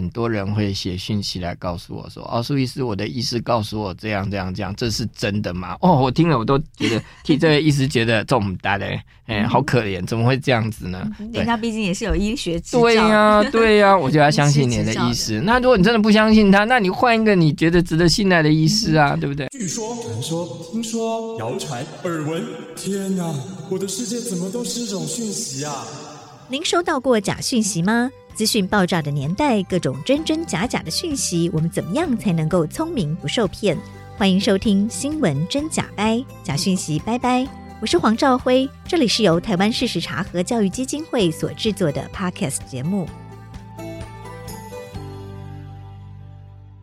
很多人会写讯息来告诉我说：“哦，苏医师，我的医师告诉我这样这样这样，这是真的吗？”哦，我听了我都觉得 替这位医师觉得这么大的，哎，好可怜，怎么会这样子呢？人家毕竟也是有医学执照。对呀、啊，对呀、啊，我就要相信你的医师。那如果你真的不相信他，那你换一个你觉得值得信赖的医师啊，对不对？据说、传说、听说、谣传、耳闻，天哪，我的世界怎么都是这种讯息啊？您收到过假讯息吗？资讯爆炸的年代，各种真真假假的讯息，我们怎么样才能够聪明不受骗？欢迎收听《新闻真假掰》，假讯息拜拜。我是黄兆辉，这里是由台湾事实查核教育基金会所制作的 Podcast 节目。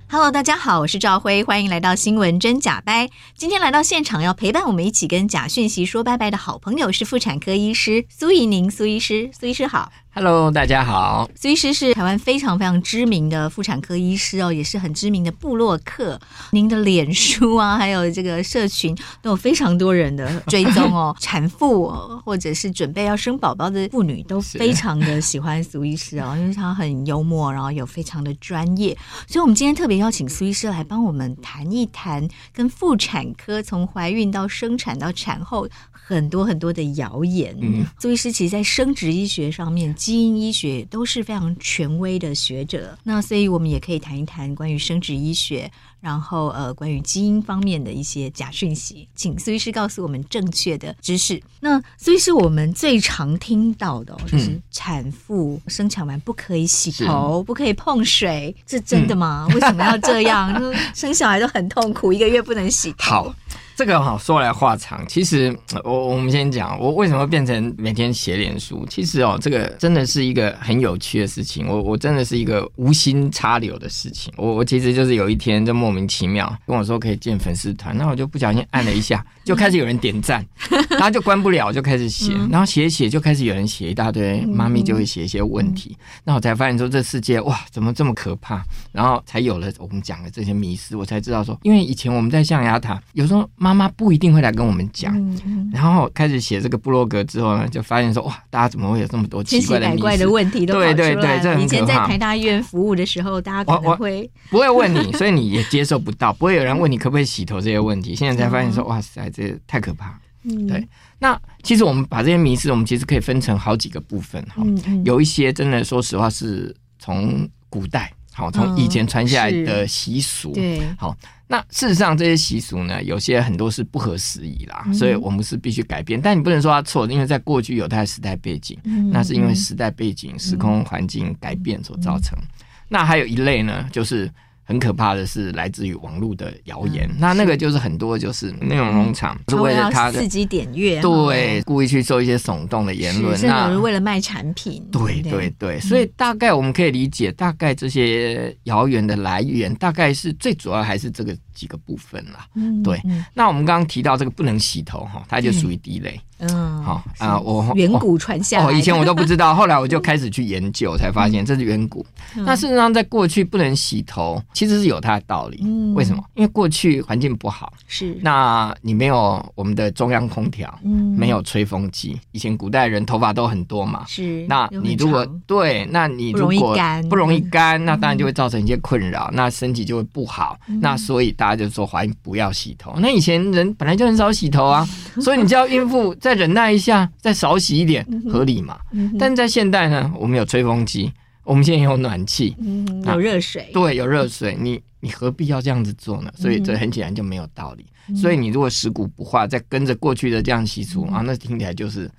Hello，大家好，我是赵辉，欢迎来到新闻真假掰。今天来到现场要陪伴我们一起跟假讯息说拜拜的好朋友是妇产科医师苏怡宁，苏医师，苏医师好。Hello，大家好。苏医师是台湾非常非常知名的妇产科医师哦，也是很知名的布洛克。您的脸书啊，还有这个社群都有非常多人的追踪哦。产妇或者是准备要生宝宝的妇女都非常的喜欢苏医师哦，因为他很幽默，然后又非常的专业。所以，我们今天特别邀请苏医师来帮我们谈一谈跟妇产科从怀孕到生产到产后很多很多的谣言。嗯，苏医师其实在生殖医学上面。基因医学都是非常权威的学者，那所以我们也可以谈一谈关于生殖医学，然后呃，关于基因方面的一些假讯息，请苏医师告诉我们正确的知识。那苏医师，我们最常听到的就是产妇生产完不可以洗头，不可以碰水，是真的吗？为什么要这样？生小孩都很痛苦，一个月不能洗头。好。这个哈说来话长，其实我我们先讲我为什么变成每天写脸书。其实哦，这个真的是一个很有趣的事情。我我真的是一个无心插柳的事情。我我其实就是有一天就莫名其妙跟我说可以建粉丝团，那我就不小心按了一下，就开始有人点赞，然后就关不了，就开始写，然后写写就开始有人写一大堆，妈咪就会写一些问题。那我才发现说这世界哇怎么这么可怕，然后才有了我们讲的这些迷思，我才知道说，因为以前我们在象牙塔有时候。妈妈不一定会来跟我们讲，嗯、然后开始写这个部落格之后呢，就发现说哇，大家怎么会有这么多奇怪的、奇怪的问题？对对对，这。以前在台大医院服务的时候，大家可能会不会问你，所以你也接受不到，不会有人问你可不可以洗头这些问题。现在才发现说哇塞，这太可怕。嗯、对，那其实我们把这些迷思，我们其实可以分成好几个部分哈。嗯嗯、有一些真的说实话是从古代好，从以前传下来的习俗，嗯、对，好。那事实上，这些习俗呢，有些很多是不合时宜啦，嗯、所以我们是必须改变。但你不能说它错，因为在过去有它的时代背景，嗯、那是因为时代背景、嗯、时空环境改变所造成。嗯、那还有一类呢，就是。很可怕的是来自于网络的谣言，嗯、那那个就是很多就是内容农场、嗯、是为了他的刺激点阅，对，故意去做一些耸动的言论，那是为了卖产品，对对对，所以大概我们可以理解，大概这些谣言的来源，大概是最主要还是这个几个部分啦。嗯，对。那我们刚刚提到这个不能洗头哈，它就属于第一类。嗯，好啊，我远古传下来哦，以前我都不知道，后来我就开始去研究，才发现这是远古。那事实上，在过去不能洗头，其实是有它的道理。嗯为什么？因为过去环境不好，是那你没有我们的中央空调，没有吹风机。以前古代人头发都很多嘛，是。那你如果对，那你如果不容易干，那当然就会造成一些困扰，那身体就会不好。那所以大家就说怀孕不要洗头。那以前人本来就很少洗头啊，所以你叫孕妇。再忍耐一下，再少洗一点，合理嘛？但在现代呢，我们有吹风机，我们现在有暖气，嗯、有热水，对，有热水，你你何必要这样子做呢？所以这很显然就没有道理。嗯、所以你如果食古不化，再跟着过去的这样习俗、嗯、啊，那听起来就是。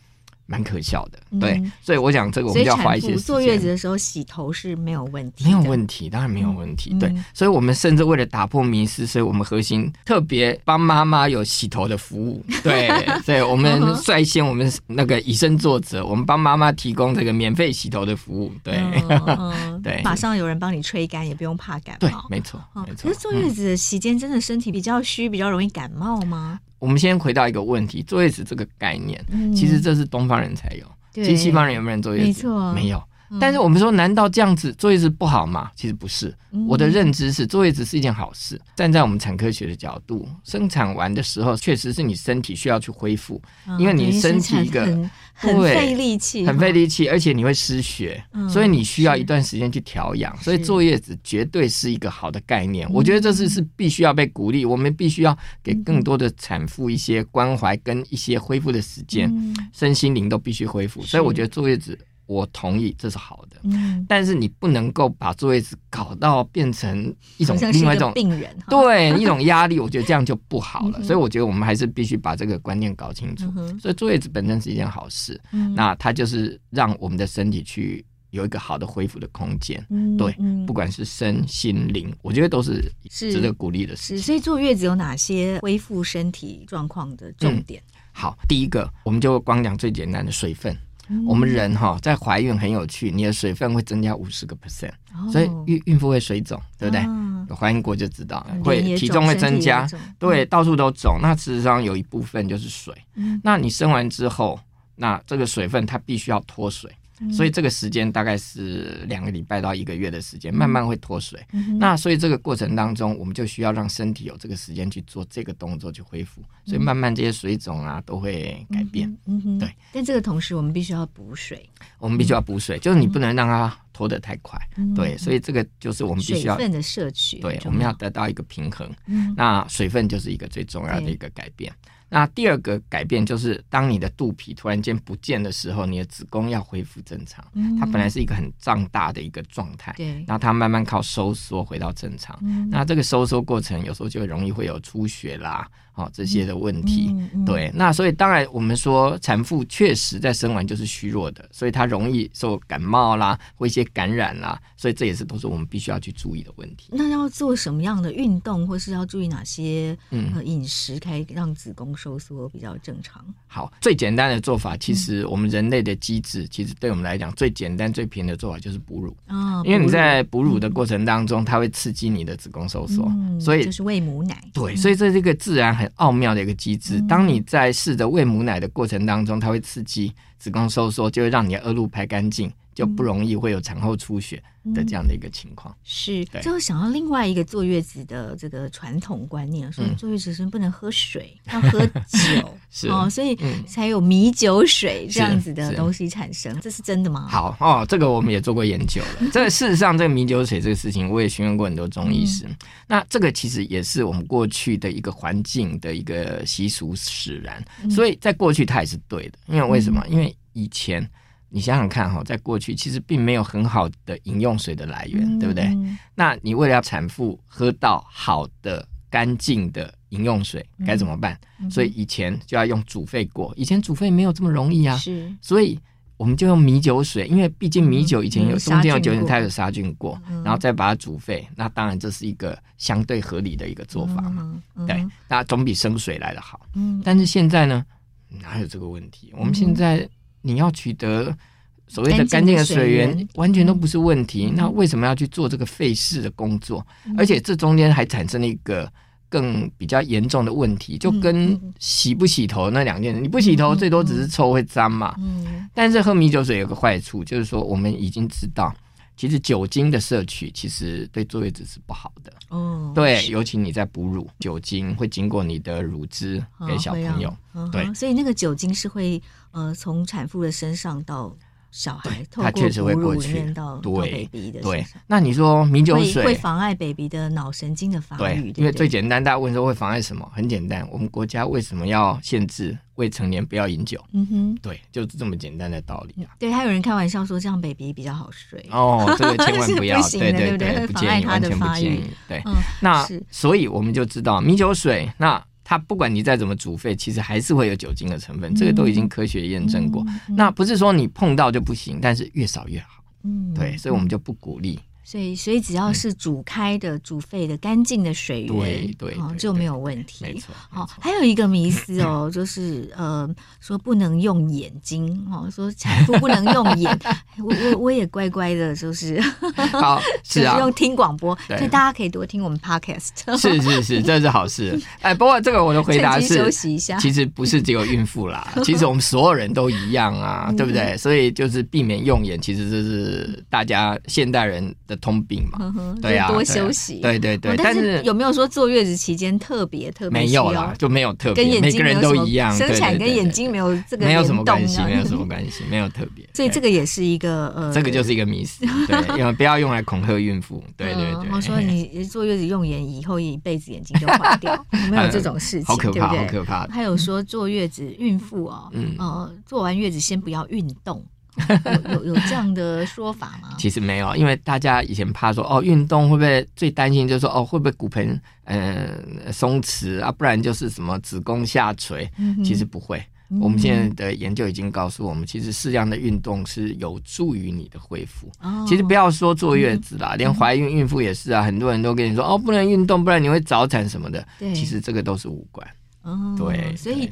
蛮可笑的，对，所以我讲这个，我们就要花一些时间。坐月子的时候洗头是没有问题，没有问题，当然没有问题。对，所以我们甚至为了打破迷思，所以我们核心特别帮妈妈有洗头的服务。对，所以我们率先我们那个以身作则，我们帮妈妈提供这个免费洗头的服务。对，对，马上有人帮你吹干，也不用怕感冒。对，没错，没错。可是坐月子的期间，真的身体比较虚，比较容易感冒吗？我们先回到一个问题，坐月子这个概念，其实这是东方人才有。其实西方人有没有人坐月子？没错，没有。但是我们说，难道这样子坐月子不好吗？其实不是。我的认知是，坐月子是一件好事。站在我们产科学的角度，生产完的时候，确实是你身体需要去恢复，因为你身体一个很费力气，很费力气，而且你会失血，所以你需要一段时间去调养。所以坐月子绝对是一个好的概念。我觉得这是是必须要被鼓励，我们必须要给更多的产妇一些关怀跟一些恢复的时间，身心灵都必须恢复。所以我觉得坐月子。我同意，这是好的，嗯，但是你不能够把坐月子搞到变成一种另外一种病人，对一种压力，我觉得这样就不好了。所以我觉得我们还是必须把这个观念搞清楚。所以坐月子本身是一件好事，那它就是让我们的身体去有一个好的恢复的空间，对，不管是身心灵，我觉得都是值得鼓励的事情。所以坐月子有哪些恢复身体状况的重点？好，第一个，我们就光讲最简单的水分。我们人哈在怀孕很有趣，你的水分会增加五十个 percent，所以孕孕妇会水肿，对不对？有怀孕过就知道，会体重会增加，对，到处都肿。那事实上有一部分就是水。那你生完之后，那这个水分它必须要脱水。所以这个时间大概是两个礼拜到一个月的时间，慢慢会脱水。嗯、那所以这个过程当中，我们就需要让身体有这个时间去做这个动作去恢复。所以慢慢这些水肿啊都会改变。嗯哼，对。但这个同时，我们必须要补水。我们必须要补水，就是你不能让它脱得太快。嗯、对，所以这个就是我们必须要水分的摄取。对，我们要得到一个平衡。嗯、那水分就是一个最重要的一个改变。那第二个改变就是，当你的肚皮突然间不见的时候，你的子宫要恢复正常。它本来是一个很胀大的一个状态，对，然后它慢慢靠收缩回到正常。那这个收缩过程有时候就容易会有出血啦。好，这些的问题，对，那所以当然我们说产妇确实在生完就是虚弱的，所以她容易受感冒啦或一些感染啦，所以这也是都是我们必须要去注意的问题。那要做什么样的运动，或是要注意哪些嗯饮食，可以让子宫收缩比较正常？好，最简单的做法，其实我们人类的机制，其实对我们来讲最简单最平的做法就是哺乳啊，哦、因为你在哺乳的过程当中，嗯、它会刺激你的子宫收缩，嗯、所以就是喂母奶。对，所以这是一个自然很。奥妙的一个机制，当你在试着喂母奶的过程当中，它会刺激子宫收缩，就会让你的恶露排干净，就不容易会有产后出血的这样的一个情况。是，最后想到另外一个坐月子的这个传统观念，说坐月子是不能喝水，要喝酒，是哦，所以才有米酒水这样子的东西产生，这是真的吗？好哦，这个我们也做过研究了。这个事实上，这个米酒水这个事情，我也询问过很多中医师。那这个其实也是我们过去的一个环境的一个习俗使然，所以在过去它也是对的。因为为什么？因为以前。你想想看哈，在过去其实并没有很好的饮用水的来源，嗯、对不对？那你为了要产妇喝到好的、干净的饮用水，该怎么办？嗯、所以以前就要用煮沸过。以前煮沸没有这么容易啊，是。所以我们就用米酒水，因为毕竟米酒以前有中间有酒精，它有杀菌过，嗯、然后再把它煮沸。那当然这是一个相对合理的一个做法嘛，对，那总比生水来的好。嗯、但是现在呢，哪有这个问题？我们现在。你要取得所谓的干净的水源，完全都不是问题。嗯、那为什么要去做这个费事的工作？嗯、而且这中间还产生了一个更比较严重的问题，就跟洗不洗头那两件事。你不洗头，最多只是臭会脏嘛。嗯、但是喝米酒水有个坏处，就是说我们已经知道，其实酒精的摄取其实对坐月子是不好的。哦，对，尤其你在哺乳，酒精会经过你的乳汁给小朋友。对，所以那个酒精是会。呃，从产妇的身上到小孩，它确实会过去到对到 baby 的对。那你说米酒水会妨碍 baby 的脑神经的发育？对，因为最简单，大家问说会妨碍什么？很简单，我们国家为什么要限制未成年不要饮酒？嗯哼，对，就是这么简单的道理啊。对，还有人开玩笑说这样 baby 比较好睡哦，这个千万 不要，对对对，不建议，完全不建议。对，那所以我们就知道米酒水那。它不管你再怎么煮沸，其实还是会有酒精的成分，这个都已经科学验证过。那不是说你碰到就不行，但是越少越好。嗯，对，所以我们就不鼓励所以所以只要是煮开的、煮沸的、干净的水源，对对就没有问题。没错。好，还有一个迷思哦，就是呃，说不能用眼睛哦，说产妇不能用眼。我我我也乖乖的，就是好，是啊，用听广播，所以大家可以多听我们 podcast。是是是，这 是好事。哎，不过这个我的回答是，休息一下。其实不是只有孕妇啦，其实我们所有人都一样啊，对不对？所以就是避免用眼，其实这是大家现代人的通病嘛。对啊，多休息。对对对，但是有没有说坐月子期间特别特别没有啦，就没有特别，跟眼睛每个人都一样，生产跟眼睛没有这个没有什么关系，没有什么关系，没有特别。所以这个也是一个呃，这个就是一个迷思，对，因为不要用来恐吓孕妇。对对对，我说 你坐月子用眼，以后一辈子眼睛就坏掉，没有这种事情，好可怕，对不对？好可怕。还有说坐月子孕妇哦，嗯呃，坐完月子先不要运动。有有有这样的说法吗？其实没有，因为大家以前怕说哦，运动会不会最担心就是说哦，会不会骨盆嗯松弛啊？不然就是什么子宫下垂？嗯、其实不会。嗯、我们现在的研究已经告诉我们，其实适量的运动是有助于你的恢复。哦、其实不要说坐月子啦，嗯、连怀孕孕妇也是啊。很多人都跟你说哦，不能运动，不然你会早产什么的。对其实这个都是无关。哦、对，所以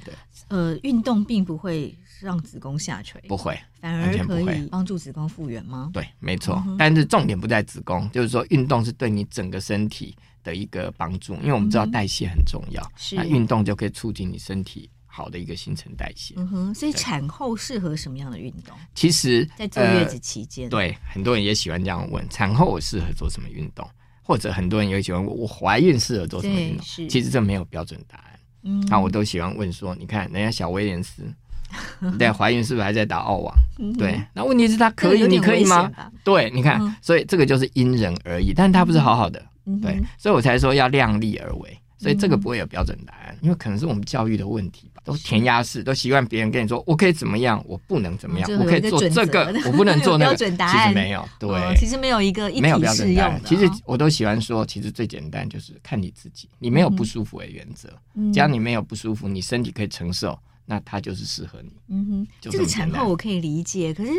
呃，运动并不会。让子宫下垂不会，反而可以帮助子宫复原吗？对，没错。嗯、但是重点不在子宫，就是说运动是对你整个身体的一个帮助，因为我们知道代谢很重要，那运动就可以促进你身体好的一个新陈代谢。嗯哼，所以产后适合什么样的运动？其实，在坐月子期间、呃，对很多人也喜欢这样问：产后我适合做什么运动？或者很多人也喜欢问我怀孕适合做什么运动？其实这没有标准答案。嗯，那我都喜欢问说：你看人家小威廉斯。对，怀孕是不是还在打澳网？对，那问题是他可以，你可以吗？对，你看，所以这个就是因人而异，但是他不是好好的，对，所以我才说要量力而为，所以这个不会有标准答案，因为可能是我们教育的问题吧，都填鸭式，都习惯别人跟你说我可以怎么样，我不能怎么样，我可以做这个，我不能做那个，标准答案。其实没有，对，其实没有一个没有标准答案，其实我都喜欢说，其实最简单就是看你自己，你没有不舒服的原则，只要你没有不舒服，你身体可以承受。那它就是适合你。嗯哼，这，这个产后我可以理解，可是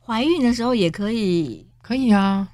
怀孕的时候也可以，可以啊，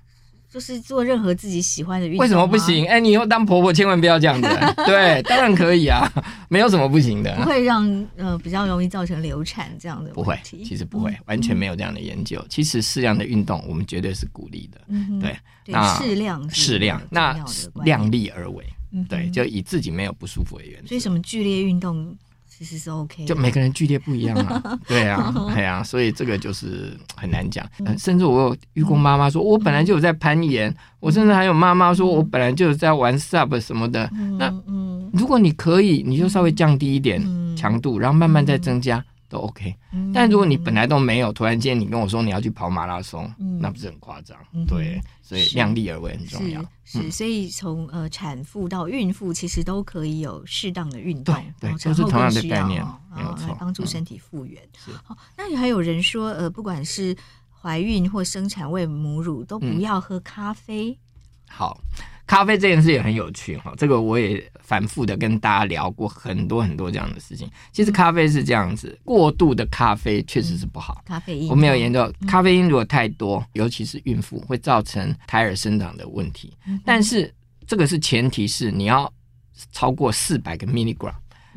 就是做任何自己喜欢的运动。为什么不行？哎、欸，你以后当婆婆千万不要这样子。对，当然可以啊，没有什么不行的。不会让呃比较容易造成流产这样的问题。不会，其实不会，完全没有这样的研究。嗯、其实适量的运动，我们绝对是鼓励的。嗯哼，对，那适量适量，那量力而为。嗯，对，就以自己没有不舒服为原则。所以什么剧烈运动？其实是 OK，就每个人剧烈不一样啊，对啊，对啊，所以这个就是很难讲。嗯，甚至我有遇过妈妈说，我本来就有在攀岩，我甚至还有妈妈说我本来就有在玩 sub 什么的。那如果你可以，你就稍微降低一点强度，然后慢慢再增加。都 OK，但如果你本来都没有，突然间你跟我说你要去跑马拉松，那不是很夸张？对，所以量力而为很重要。是，所以从呃产妇到孕妇，其实都可以有适当的运动，对，都是同样的概念，没有错，来帮助身体复原。好，那也还有人说，呃，不管是怀孕或生产喂母乳，都不要喝咖啡。好。咖啡这件事也很有趣哈，这个我也反复的跟大家聊过很多很多这样的事情。其实咖啡是这样子，过度的咖啡确实是不好。咖啡因，我没有研究，咖啡因如果太多，尤其是孕妇，会造成胎儿生长的问题。但是这个是前提是你要超过四百个 milligram，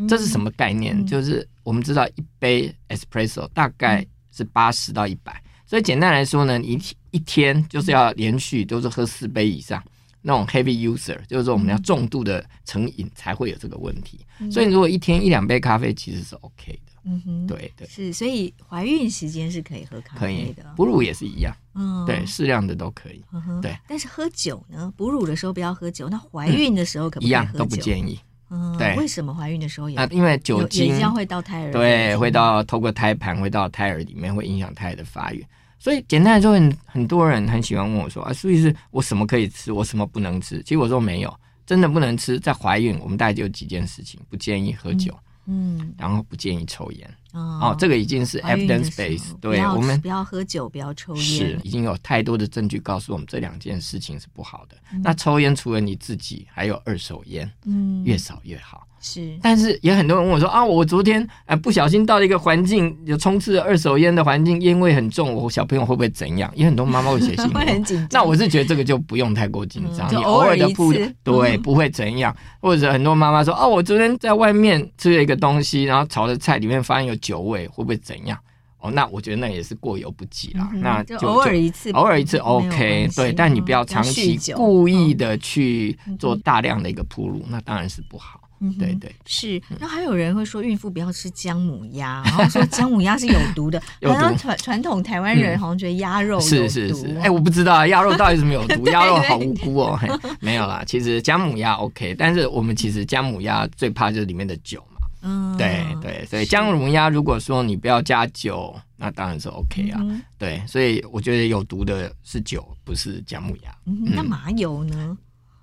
这是什么概念？就是我们知道一杯 espresso 大概是八十到一百，所以简单来说呢，一一天就是要连续都是喝四杯以上。那种 heavy user 就是说我们要重度的成瘾才会有这个问题，嗯、所以如果一天一两杯咖啡其实是 OK 的，嗯哼，对对。是，所以怀孕时间是可以喝咖啡的，哺乳也是一样，嗯，对，适量的都可以，嗯、哼。对。但是喝酒呢？哺乳的时候不要喝酒，那怀孕的时候可不可以喝酒？嗯、一样都不建议，嗯，对。为什么怀孕的时候也？啊，因为酒精将会到胎儿，对，会到透过胎盘会到胎儿里面，会影响胎儿的发育。所以简单来说，很很多人很喜欢问我说：“啊，苏医师，我什么可以吃，我什么不能吃？”其实我说没有，真的不能吃。在怀孕，我们大概就有几件事情：不建议喝酒，嗯，然后不建议抽烟。哦，这个已经是 evidence base，对，我们不要喝酒，不要抽烟，是已经有太多的证据告诉我们这两件事情是不好的。那抽烟除了你自己，还有二手烟，嗯，越少越好。是，但是也很多人问我说啊，我昨天呃不小心到了一个环境，有充斥二手烟的环境，烟味很重，我小朋友会不会怎样？也很多妈妈会写信，会很紧张。那我是觉得这个就不用太过紧张，嗯、你偶尔的铺，对，嗯、不会怎样。或者很多妈妈说啊，我昨天在外面吃了一个东西，然后炒的菜里面发现有酒味，会不会怎样？哦，那我觉得那也是过犹不及啦。嗯、那就，就偶尔一次，偶尔一次 OK，对，但你不要长期故意的去做大量的一个铺路，嗯、那当然是不好。嗯，对对是。那还有人会说孕妇不要吃姜母鸭，然后说姜母鸭是有毒的。好像。传传统台湾人好像觉得鸭肉。是是是。哎，我不知道啊，鸭肉到底是没有毒？鸭肉好无辜哦。没有啦，其实姜母鸭 OK，但是我们其实姜母鸭最怕就是里面的酒。嗯，对对，所以姜母鸭如果说你不要加酒，那当然是 OK 啊。嗯、对，所以我觉得有毒的是酒，不是姜母鸭。嗯，那麻油呢？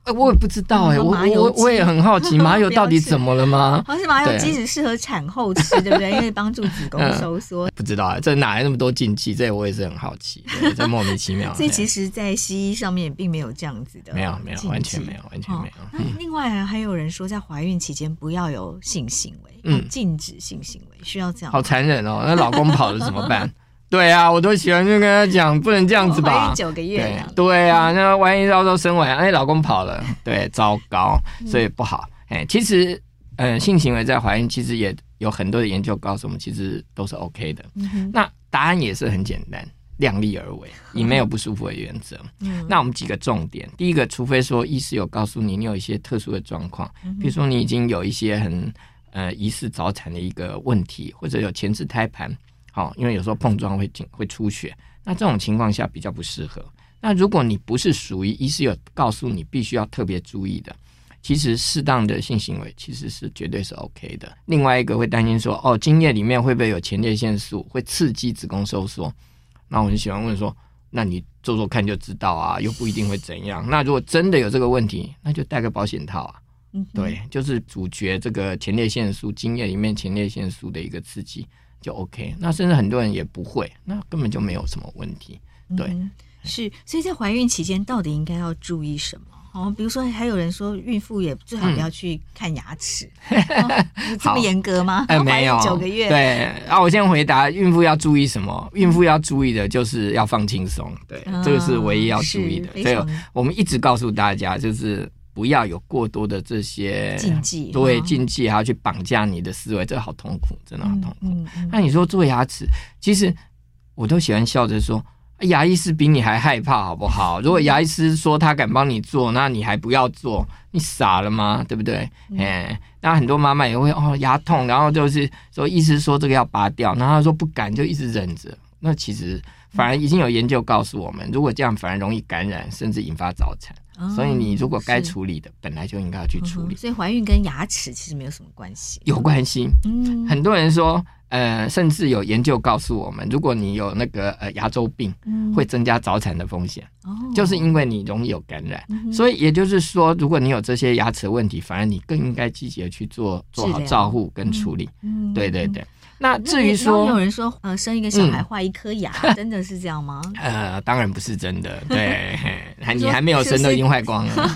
哎，我也不知道哎，我我我也很好奇，麻油到底怎么了吗？好像麻油鸡只适合产后吃，对不对？因为帮助子宫收缩。不知道啊，这哪来那么多禁忌？这我也是很好奇，这莫名其妙。所以其实，在西医上面并没有这样子的，没有没有，完全没有完全没有。那另外还有人说，在怀孕期间不要有性行为，嗯，禁止性行为，需要这样？好残忍哦！那老公跑了怎么办？对啊，我都喜欢就跟他讲，不能这样子吧。九个月对，对啊，那万一到时候生完，哎，老公跑了，对，糟糕，所以不好。哎，其实，呃，性行为在怀孕其实也有很多的研究告诉我们，其实都是 OK 的。嗯、那答案也是很简单，量力而为，以没有不舒服的原则。嗯、那我们几个重点，第一个，除非说医师有告诉你，你有一些特殊的状况，比如说你已经有一些很呃疑似早产的一个问题，或者有前置胎盘。好，因为有时候碰撞会进会出血，那这种情况下比较不适合。那如果你不是属于医师有告诉你必须要特别注意的，其实适当的性行为其实是绝对是 OK 的。另外一个会担心说，哦，精液里面会不会有前列腺素，会刺激子宫收缩？那我很喜欢问说，那你做做看就知道啊，又不一定会怎样。那如果真的有这个问题，那就戴个保险套啊。嗯，对，就是阻绝这个前列腺素，精液里面前列腺素的一个刺激。就 OK，那甚至很多人也不会，那根本就没有什么问题。对，嗯、是，所以在怀孕期间到底应该要注意什么？哦，比如说还有人说孕妇也最好不要去看牙齿，嗯哦、这么严格吗？哎，没有，九个月。对，啊，我先回答孕妇要注意什么？孕妇要注意的就是要放轻松，对，嗯、这个是唯一要注意的。所以我们一直告诉大家就是。不要有过多的这些禁忌，对禁忌还要去绑架你的思维，这个好痛苦，真的好痛苦。嗯嗯嗯、那你说做牙齿，其实我都喜欢笑着说，牙医师比你还害怕，好不好？如果牙医师说他敢帮你做，那你还不要做，你傻了吗？对不对？哎、嗯，那很多妈妈也会哦，牙痛，然后就是说医师说这个要拔掉，然后他说不敢，就一直忍着。那其实反而已经有研究告诉我们，如果这样反而容易感染，甚至引发早产。所以你如果该处理的，本来就应该要去处理。所以怀孕跟牙齿其实没有什么关系。有关系。嗯，很多人说，呃，甚至有研究告诉我们，如果你有那个呃牙周病，嗯、会增加早产的风险。哦，就是因为你容易有感染。嗯、所以也就是说，如果你有这些牙齿问题，反而你更应该积极的去做做好照护跟处理。嗯，对对对。那至于说，有人说，呃，生一个小孩坏一颗牙，真的是这样吗？呃，当然不是真的，对，还你还没有生都已经坏光了，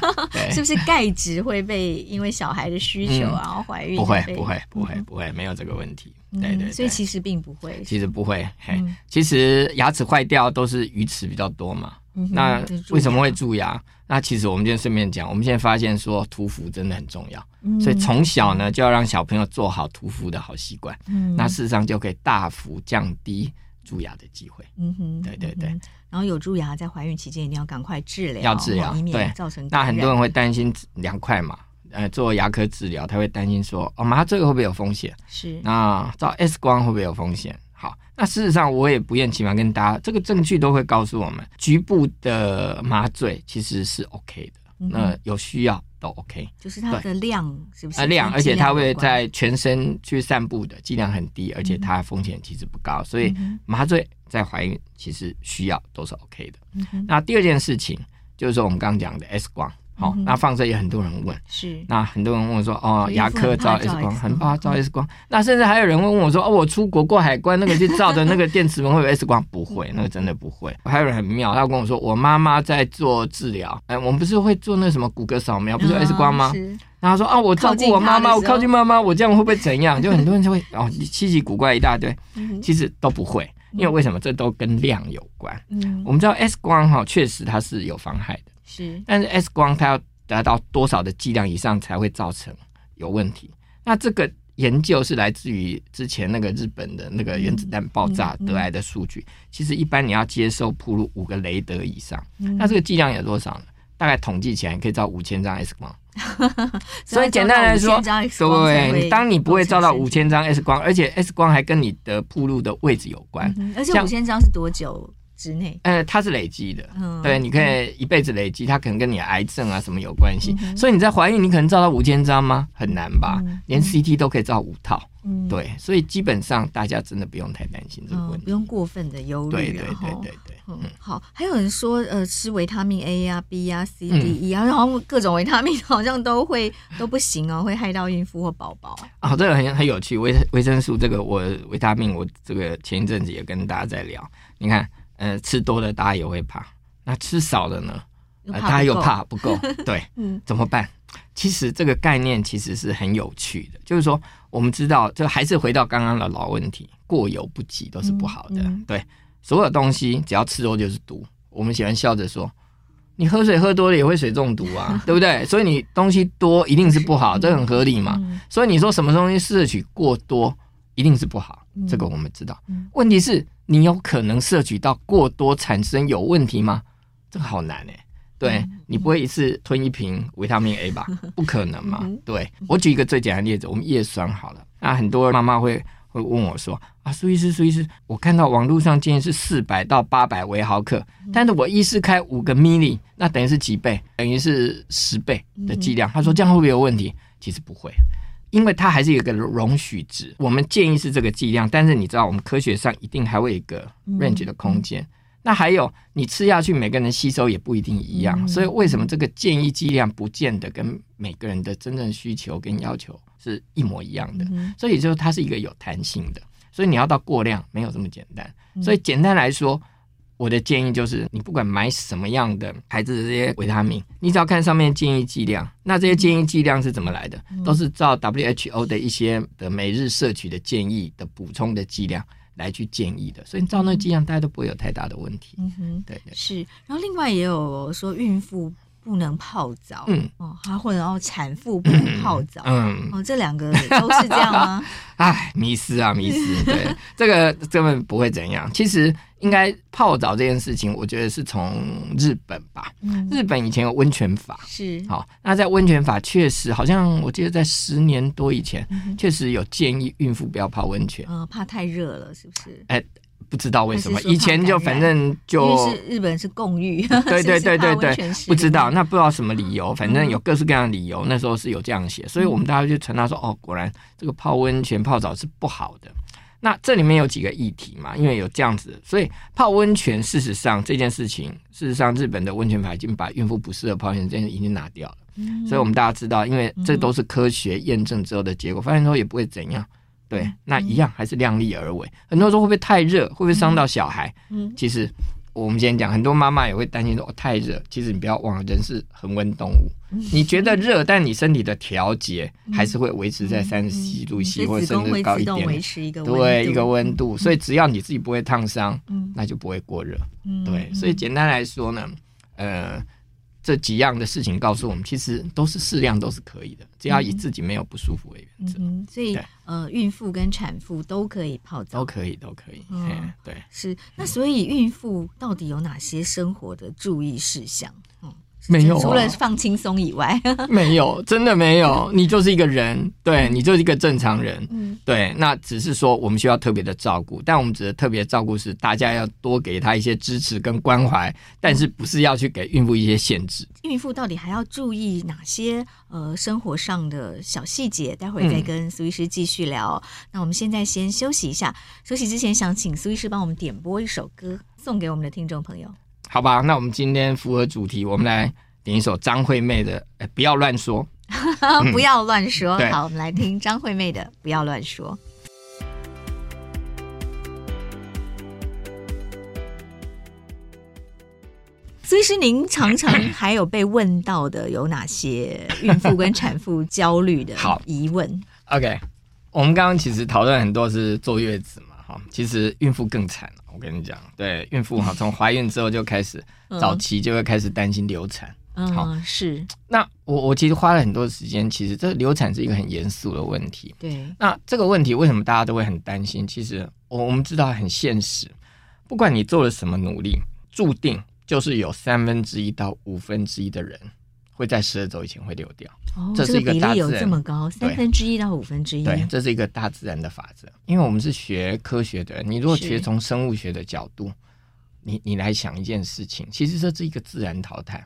是不是钙质会被因为小孩的需求然后怀孕？不会，不会，不会，不会，没有这个问题，对对，所以其实并不会，其实不会，嘿，其实牙齿坏掉都是鱼齿比较多嘛。那为什么会蛀牙？那其实我们今天顺便讲，我们现在发现说涂氟真的很重要，嗯、所以从小呢就要让小朋友做好涂氟的好习惯。嗯，那事实上就可以大幅降低蛀牙的机会。嗯哼，对对对。然后有蛀牙在怀孕期间一定要赶快治疗，要治疗，以免，造成。那很多人会担心凉快嘛，呃，做牙科治疗他会担心说，哦，麻醉会不会有风险？是。那照 X 光会不会有风险？那事实上，我也不厌其烦跟大家，这个证据都会告诉我们，局部的麻醉其实是 OK 的。嗯、那有需要都 OK，就是它的量是不是？啊，量，而且它会在全身去散布的剂量很低，而且它风险其实不高，所以麻醉在怀孕其实需要都是 OK 的。嗯、那第二件事情就是说，我们刚刚讲的 X 光。好，那放射也很多人问，是。那很多人问我说，哦，牙科照 X 光，很怕照 X 光。那甚至还有人问我说，哦，我出国过海关，那个去照的那个电磁门会有 X 光？不会，那个真的不会。还有人很妙，他跟我说，我妈妈在做治疗，哎，我们不是会做那什么骨骼扫描，不是 X 光吗？然后说啊，我照顾我妈妈，我靠近妈妈，我这样会不会怎样？就很多人就会哦，稀奇古怪一大堆，其实都不会，因为为什么？这都跟量有关。嗯，我们知道 X 光哈，确实它是有妨害的，是，但是 X 光它要达到多少的剂量以上才会造成有问题？那这个研究是来自于之前那个日本的那个原子弹爆炸得来的数据。其实一般你要接受铺路五个雷德以上，那这个剂量有多少呢？大概统计起来，你可以照五千张 X 光。所以简单来说，对，当你不会照到五千张 X 光，而且 X 光还跟你的铺路的位置有关。而且五千张是多久之内？呃，它是累积的，对，你可以一辈子累积，它可能跟你癌症啊什么有关系。所以你在怀孕，你可能照到五千张吗？很难吧？连 CT 都可以照五套。嗯，对，所以基本上大家真的不用太担心这个问题，不用过分的忧虑。对对对对对。嗯，好，还有人说，呃，吃维他命 A 呀、B 呀、C、D、E 啊，然后各种维他命好像都会都不行哦，会害到孕妇或宝宝。啊，这个很很有趣，维维生素这个我维他命，我这个前一阵子也跟大家在聊。你看，呃，吃多了大家也会怕，那吃少了呢，大家又怕不够，对，嗯，怎么办？其实这个概念其实是很有趣的，就是说我们知道，就还是回到刚刚的老问题，过犹不及都是不好的。嗯嗯、对，所有东西只要吃多就是毒。我们喜欢笑着说，你喝水喝多了也会水中毒啊，对不对？所以你东西多一定是不好，这很合理嘛。所以你说什么东西摄取过多一定是不好，这个我们知道。问题是，你有可能摄取到过多产生有问题吗？这个好难哎、欸。对，你不会一次吞一瓶维他命 A 吧？不可能嘛。对，我举一个最简单的例子，我们叶酸好了。那很多妈妈会会问我说：“啊，苏医师，苏医师，我看到网络上建议是四百到八百微毫克，但是我医师开五个 milli，那等于是几倍？等于是十倍的剂量。他说这样会不会有问题？其实不会，因为它还是有一个容许值。我们建议是这个剂量，但是你知道，我们科学上一定还会有一个 range 的空间。那还有，你吃下去，每个人吸收也不一定一样，嗯、所以为什么这个建议剂量不见得跟每个人的真正需求跟要求是一模一样的？嗯、所以就是它是一个有弹性的，所以你要到过量没有这么简单。所以简单来说，我的建议就是，你不管买什么样的牌子的这些维他命，你只要看上面建议剂量，那这些建议剂量是怎么来的？都是照 WHO 的一些的每日摄取的建议的补充的剂量。来去建议的，所以你照那剂量，大家都不会有太大的问题。嗯哼，对对是。然后另外也有说，孕妇不能泡澡，嗯哦，还或者然后产妇不能泡澡，嗯哦，这两个都是这样吗？哎，迷失啊，迷失。对，这个根本不会怎样。其实应该泡澡这件事情，我觉得是从日本吧。嗯，日本以前有温泉法，是好。那在温泉法确实，好像我记得在十年多以前，确实有建议孕妇不要泡温泉，嗯，怕太热了，是不是？哎，不知道为什么，以前就反正就是日本是共浴，对对对对 对，不知道那不知道什么理由，反正有各式各样的理由，那时候是有这样写，所以我们大家就传达说，哦，果然这个泡温泉泡澡是不好的。那这里面有几个议题嘛？因为有这样子，所以泡温泉，事实上这件事情，事实上日本的温泉法已经把孕妇不适合泡温泉这件事已经拿掉了。嗯、所以我们大家知道，因为这都是科学验证之后的结果，发现说也不会怎样。对，那一样还是量力而为。很多人说会不会太热，会不会伤到小孩？嗯，其实。我们先讲，很多妈妈也会担心说，哦，太热。其实你不要忘了，人是恒温动物。你觉得热，但你身体的调节还是会维持在三十七度 C，或者甚至高一点。维持一个对，一个温度。所以只要你自己不会烫伤，那就不会过热。对，所以简单来说呢，呃。这几样的事情告诉我们，其实都是适量，都是可以的，只要以自己没有不舒服为原则。嗯，所以呃，孕妇跟产妇都可以泡澡，都可以，都可以。嗯，对，是。那所以孕妇到底有哪些生活的注意事项？嗯。没有、啊，除了放轻松以外，没有，真的没有。你就是一个人，对，你就是一个正常人，嗯，对。那只是说我们需要特别的照顾，但我们指的特别照顾是大家要多给他一些支持跟关怀，但是不是要去给孕妇一些限制。孕妇到底还要注意哪些呃生活上的小细节？待会儿再跟苏医师继续聊。嗯、那我们现在先休息一下，休息之前想请苏医师帮我们点播一首歌，送给我们的听众朋友。好吧，那我们今天符合主题，我们来点一首张惠妹的，哎，不要乱说，不要乱说。对好，我们来听张惠妹的《不要乱说》。所以是您常常还有被问到的有哪些孕妇跟产妇焦虑的 疑问？OK，我们刚刚其实讨论很多是坐月子嘛，哈，其实孕妇更惨。我跟你讲，对孕妇哈，从怀孕之后就开始早期就会开始担心流产。嗯，好是。那我我其实花了很多时间，其实这流产是一个很严肃的问题。对。那这个问题为什么大家都会很担心？其实我我们知道很现实，不管你做了什么努力，注定。就是有三分之一到五分之一的人会在十二周以前会流掉，哦，这是一个大自然，这个比例有这么高，三分之一到五分之一，对，这是一个大自然的法则。因为我们是学科学的，你如果学从生物学的角度，你你来想一件事情，其实这是一个自然淘汰。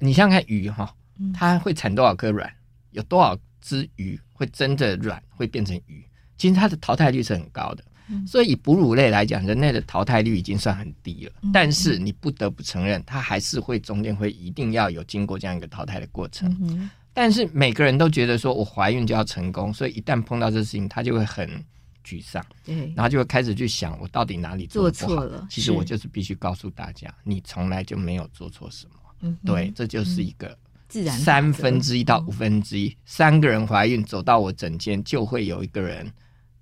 你想想看鱼哈，它会产多少颗卵，有多少只鱼会真的卵会变成鱼，其实它的淘汰率是很高的。所以以哺乳类来讲，人类的淘汰率已经算很低了。但是你不得不承认，它还是会中间会一定要有经过这样一个淘汰的过程。但是每个人都觉得说我怀孕就要成功，所以一旦碰到这事情，他就会很沮丧。对，然后就会开始去想我到底哪里做错了。其实我就是必须告诉大家，你从来就没有做错什么。对，这就是一个自然三分之一到五分之一，三个人怀孕走到我诊间，就会有一个人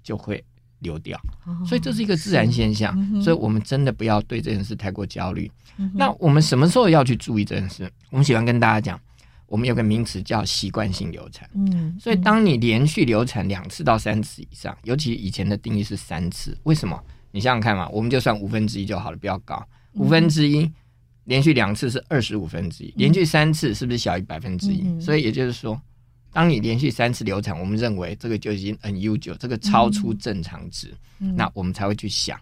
就会。流掉，所以这是一个自然现象，嗯、所以我们真的不要对这件事太过焦虑。嗯、那我们什么时候要去注意这件事？我们喜欢跟大家讲，我们有个名词叫习惯性流产。嗯，所以当你连续流产两次到三次以上，尤其以前的定义是三次，为什么？你想想看嘛，我们就算五分之一就好了，不要高。五分之一连续两次是二十五分之一，连续三次是不是小于百分之一？所以也就是说。当你连续三次流产，我们认为这个就已经 unusual，这个超出正常值，嗯、那我们才会去想，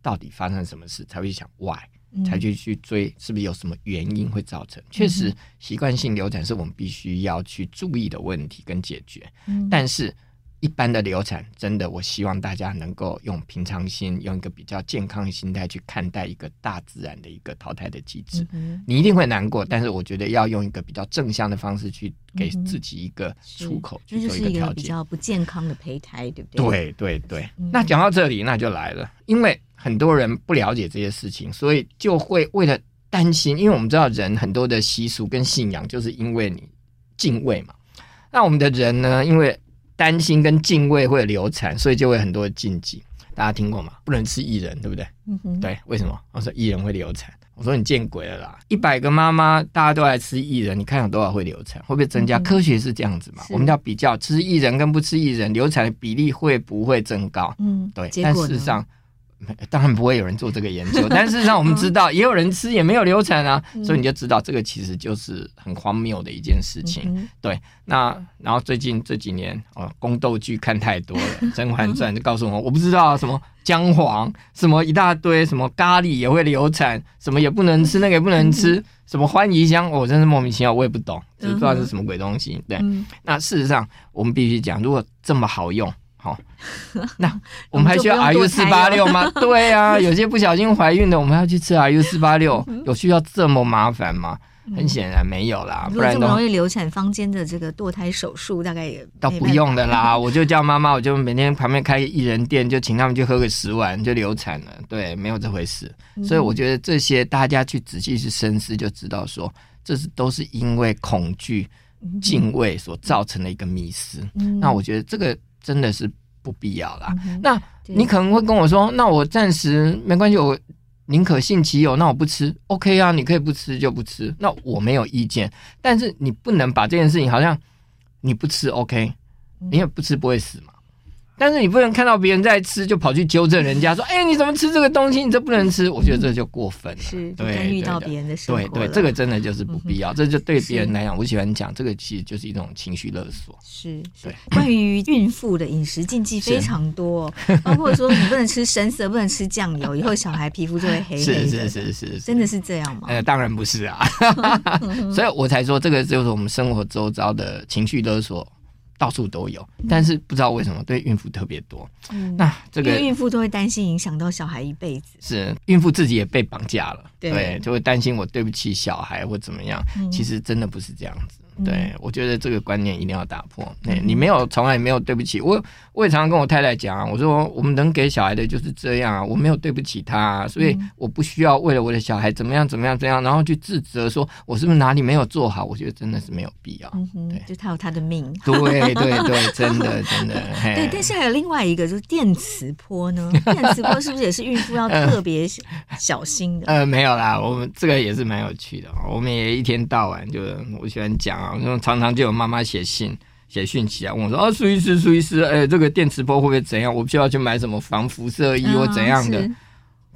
到底发生了什么事，才会去想 why，、嗯、才去去追是不是有什么原因会造成。确、嗯、实，习惯性流产是我们必须要去注意的问题跟解决，嗯、但是。一般的流产，真的，我希望大家能够用平常心，用一个比较健康的心态去看待一个大自然的一个淘汰的机制。嗯、你一定会难过，但是我觉得要用一个比较正向的方式去给自己一个出口，去做一个调节。这是一个比较不健康的胚胎，对不对？对对对。嗯、那讲到这里，那就来了，因为很多人不了解这些事情，所以就会为了担心，因为我们知道人很多的习俗跟信仰，就是因为你敬畏嘛。那我们的人呢，因为担心跟敬畏会流产，所以就会很多禁忌。大家听过吗？不能吃薏仁，对不对？嗯哼。对，为什么？我说薏仁会流产。我说你见鬼了啦！一百个妈妈大家都来吃薏仁，你看有多少会流产？会不会增加？嗯、科学是这样子嘛？我们要比较吃薏仁跟不吃薏仁流产的比例会不会增高？嗯，对。但事实上。当然不会有人做这个研究，但事实上我们知道，也有人吃也没有流产啊，所以你就知道这个其实就是很荒谬的一件事情。对，那然后最近这几年哦，宫斗剧看太多了，《甄嬛传》就告诉我，我不知道什么姜黄，什么一大堆，什么咖喱也会流产，什么也不能吃，那个也不能吃，什么欢宜香，我真是莫名其妙，我也不懂，就不知道是什么鬼东西。对，那事实上我们必须讲，如果这么好用。好，那我们还需要 RU 四八六吗？对啊，有些不小心怀孕的，我们要去吃 RU 四八六，有需要这么麻烦吗？很显然没有啦，不然这么容易流产，坊间的这个堕胎手术大概也倒不用的啦。我就叫妈妈，我就每天旁边开一人店，就请他们去喝个十碗就流产了。对，没有这回事。所以我觉得这些大家去仔细去深思，就知道说这是都是因为恐惧、敬畏所造成的一个迷失。那我觉得这个。真的是不必要啦。嗯、那你可能会跟我说：“那我暂时没关系，我宁可信其有，那我不吃，OK 啊？你可以不吃就不吃，那我没有意见。但是你不能把这件事情好像你不吃 OK，你也不吃不会死嘛。”但是你不能看到别人在吃，就跑去纠正人家说：“哎，你怎么吃这个东西？你这不能吃。”我觉得这就过分了。是，对，遇到别人的生活。对对，这个真的就是不必要。这就对别人来讲，我喜欢讲这个，其实就是一种情绪勒索。是，对。关于孕妇的饮食禁忌非常多，包括说你不能吃深色，不能吃酱油，以后小孩皮肤就会黑黑。是是是是，真的是这样吗？呃，当然不是啊。所以我才说，这个就是我们生活周遭的情绪勒索。到处都有，但是不知道为什么对孕妇特别多。嗯，那这个孕妇都会担心影响到小孩一辈子。是孕妇自己也被绑架了，对，就会担心我对不起小孩或怎么样。嗯、其实真的不是这样子。对，嗯、我觉得这个观念一定要打破。对，你没有，从来没有对不起我。我也常常跟我太太讲啊，我说我们能给小孩的就是这样啊，我没有对不起他、啊，所以我不需要为了我的小孩怎么样怎么样怎样，然后去自责说我是不是哪里没有做好。我觉得真的是没有必要。嗯哼，对，就他有他的命。对对对，真的真的。对，但是还有另外一个就是电磁波呢？电磁波是不是也是孕妇要特别小心的？呃，没有啦，我们这个也是蛮有趣的。我们也一天到晚就我喜欢讲啊，常常就有妈妈写信。写讯息啊，问我说：“哦，苏医师，苏医师，哎，这个电磁波会不会怎样？我不需要去买什么防辐射衣或怎样的？”嗯、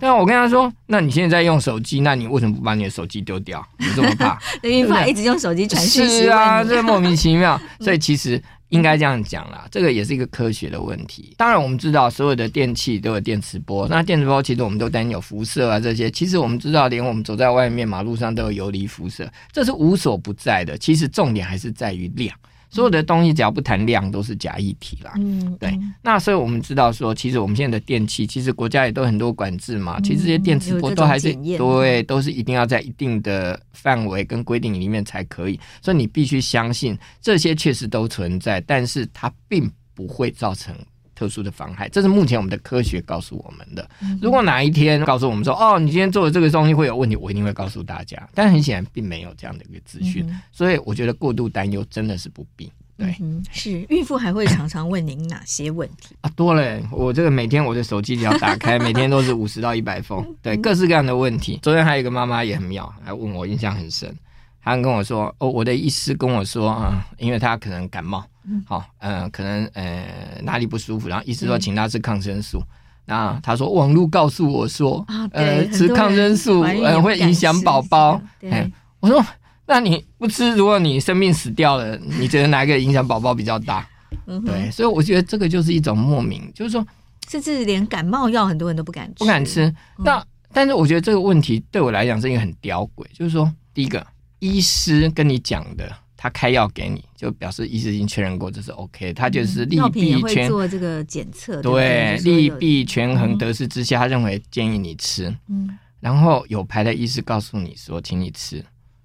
但我跟他说：“那你现在在用手机，那你为什么不把你的手机丢掉？你这么怕？因为怕一直用手机传讯息。”是啊，这莫名其妙。所以其实应该这样讲啦，这个也是一个科学的问题。当然，我们知道所有的电器都有电磁波，那电磁波其实我们都担心有辐射啊这些。其实我们知道，连我们走在外面马路上都有游离辐射，这是无所不在的。其实重点还是在于量。所有的东西只要不谈量，都是假议题啦。嗯，对。那所以我们知道说，其实我们现在的电器，其实国家也都很多管制嘛。其实这些电磁波都还是对，都是一定要在一定的范围跟规定里面才可以。所以你必须相信这些确实都存在，但是它并不会造成。特殊的妨害，这是目前我们的科学告诉我们的。如果哪一天告诉我们说，哦，你今天做的这个东西会有问题，我一定会告诉大家。但很显然，并没有这样的一个资讯，嗯、所以我觉得过度担忧真的是不必。对，嗯、是孕妇还会常常问您哪些问题 啊？多了，我这个每天我的手机只要打开，每天都是五十到一百封，对，各式各样的问题。昨天还有一个妈妈也很妙，还问我，印象很深。她跟我说，哦，我的医师跟我说啊，因为她可能感冒。好，嗯、呃，可能呃哪里不舒服，然后医生说请他吃抗生素，那、嗯、他说网络告诉我说，啊、呃吃抗生素呃会影响宝宝，哎，我说那你不吃，如果你生病死掉了，你觉得哪个影响宝宝比较大？嗯、对，所以我觉得这个就是一种莫名，就是说，甚至连感冒药很多人都不敢吃，不敢吃。那、嗯、但是我觉得这个问题对我来讲是一个很吊诡，就是说，第一个医师跟你讲的。他开药给你，就表示医师已经确认过这是 OK，他就是利弊权做这个检测，对，利弊权衡得失之下，他认为建议你吃，嗯，然后有牌的医师告诉你说，请你吃，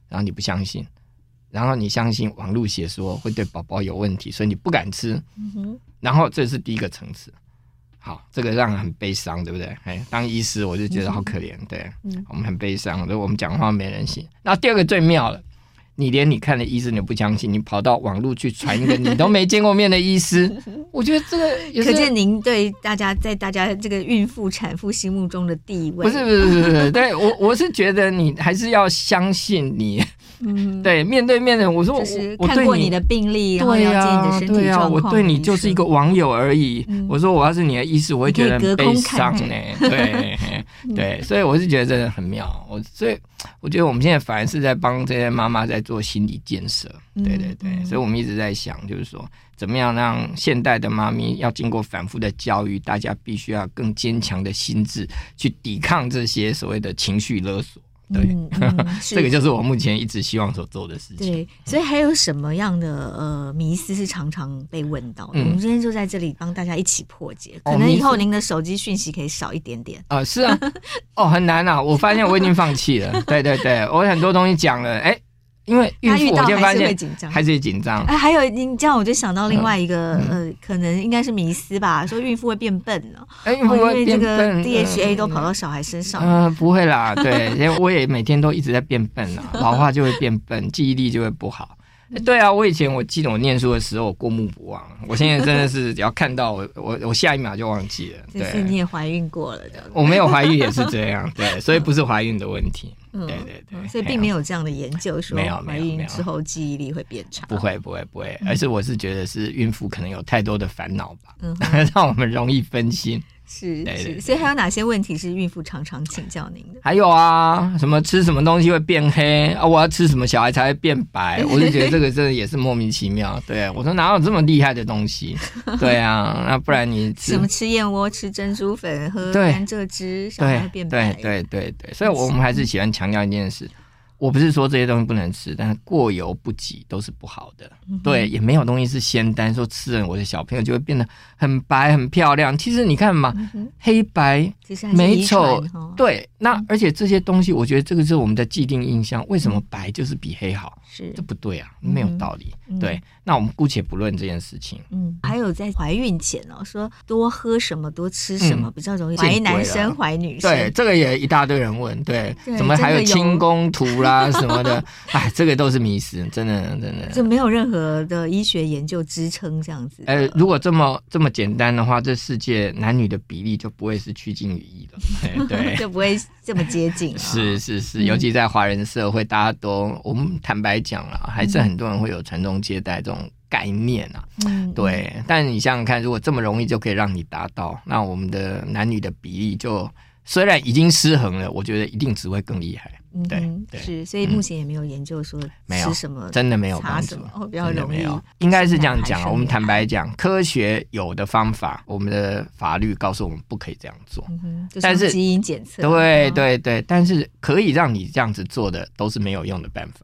然后你不相信，然后你相信网络写说会对宝宝有问题，所以你不敢吃，嗯哼，然后这是第一个层次，好，这个让人很悲伤，对不对？哎，当医师我就觉得好可怜，对，嗯，我们很悲伤，所以我们讲话没人信。那第二个最妙了。你连你看的医生你不相信，你跑到网络去传一个你都没见过面的医师，我觉得这个也是可见您对大家在大家这个孕妇产妇心目中的地位。不是不是不是不是，对我我是觉得你还是要相信你。嗯，对，面对面的，我说我看过你的病历，对呀，对呀，我对你就是一个网友而已。我说我要是你的医师，我会觉得很悲伤呢。对 对，所以我是觉得真的很妙。我所以我觉得我们现在反而是在帮这些妈妈在做心理建设。对对对，所以我们一直在想，就是说怎么样让现代的妈咪要经过反复的教育，大家必须要更坚强的心智去抵抗这些所谓的情绪勒索。对，嗯 嗯、这个就是我目前一直希望所做的事情。对，所以还有什么样的呃迷思是常常被问到的？嗯、我们今天就在这里帮大家一起破解。可能以后您的手机讯息可以少一点点啊、呃。是啊，哦，很难啊！我发现我已经放弃了。对对对，我很多东西讲了，哎。因为孕妇我就发现还是会紧张。哎，还有你这样，我就想到另外一个呃，可能应该是迷思吧，说孕妇会变笨了。哎，因为这个 DHA 都跑到小孩身上。嗯，不会啦，对，因为我也每天都一直在变笨了，老化就会变笨，记忆力就会不好。对啊，我以前我记得我念书的时候我过目不忘，我现在真的是只要看到我我我下一秒就忘记了。对，你也怀孕过了的。我没有怀孕也是这样，对，所以不是怀孕的问题。对对对，所以并没有这样的研究说怀孕之后记忆力会变差。不会不会不会，而是我是觉得是孕妇可能有太多的烦恼吧，让我们容易分心。是是，所以还有哪些问题是孕妇常常请教您的？还有啊，什么吃什么东西会变黑啊？我要吃什么小孩才会变白？我就觉得这个真的也是莫名其妙。对，我说哪有这么厉害的东西？对啊，那不然你什么吃燕窝、吃珍珠粉、喝甘蔗汁，小孩会变白？对对对对，所以我们还是喜欢强调一件事：我不是说这些东西不能吃，但是过犹不及都是不好的。嗯、对，也没有东西是仙丹，说吃了我的小朋友就会变得很白很漂亮。其实你看嘛，嗯、黑白美丑，对，那而且这些东西，我觉得这个是我们的既定印象。为什么白就是比黑好？是、嗯、这不对啊，没有道理。嗯、对，那我们姑且不论这件事情。嗯，还有在怀孕前哦，说多喝什么，多吃什么、嗯、比较容易怀男生怀女生。对，这个也一大堆人问。对，对怎么还有清宫图啦？啊，什么的，哎，这个都是迷思，真的，真的，就没有任何的医学研究支撑这样子。呃，如果这么这么简单的话，这世界男女的比例就不会是趋近于一了，对，就不会这么接近。是是是，尤其在华人社会，大家都我们坦白讲了，还是很多人会有传宗接代这种概念啊。嗯，对。但你想想看，如果这么容易就可以让你达到，那我们的男女的比例就虽然已经失衡了，我觉得一定只会更厉害。嗯，对，是，所以目前也没有研究说吃什么，真的没有帮助，比较容易。应该是这样讲，我们坦白讲，科学有的方法，我们的法律告诉我们不可以这样做。但是基因检测，对对对，但是可以让你这样子做的，都是没有用的办法。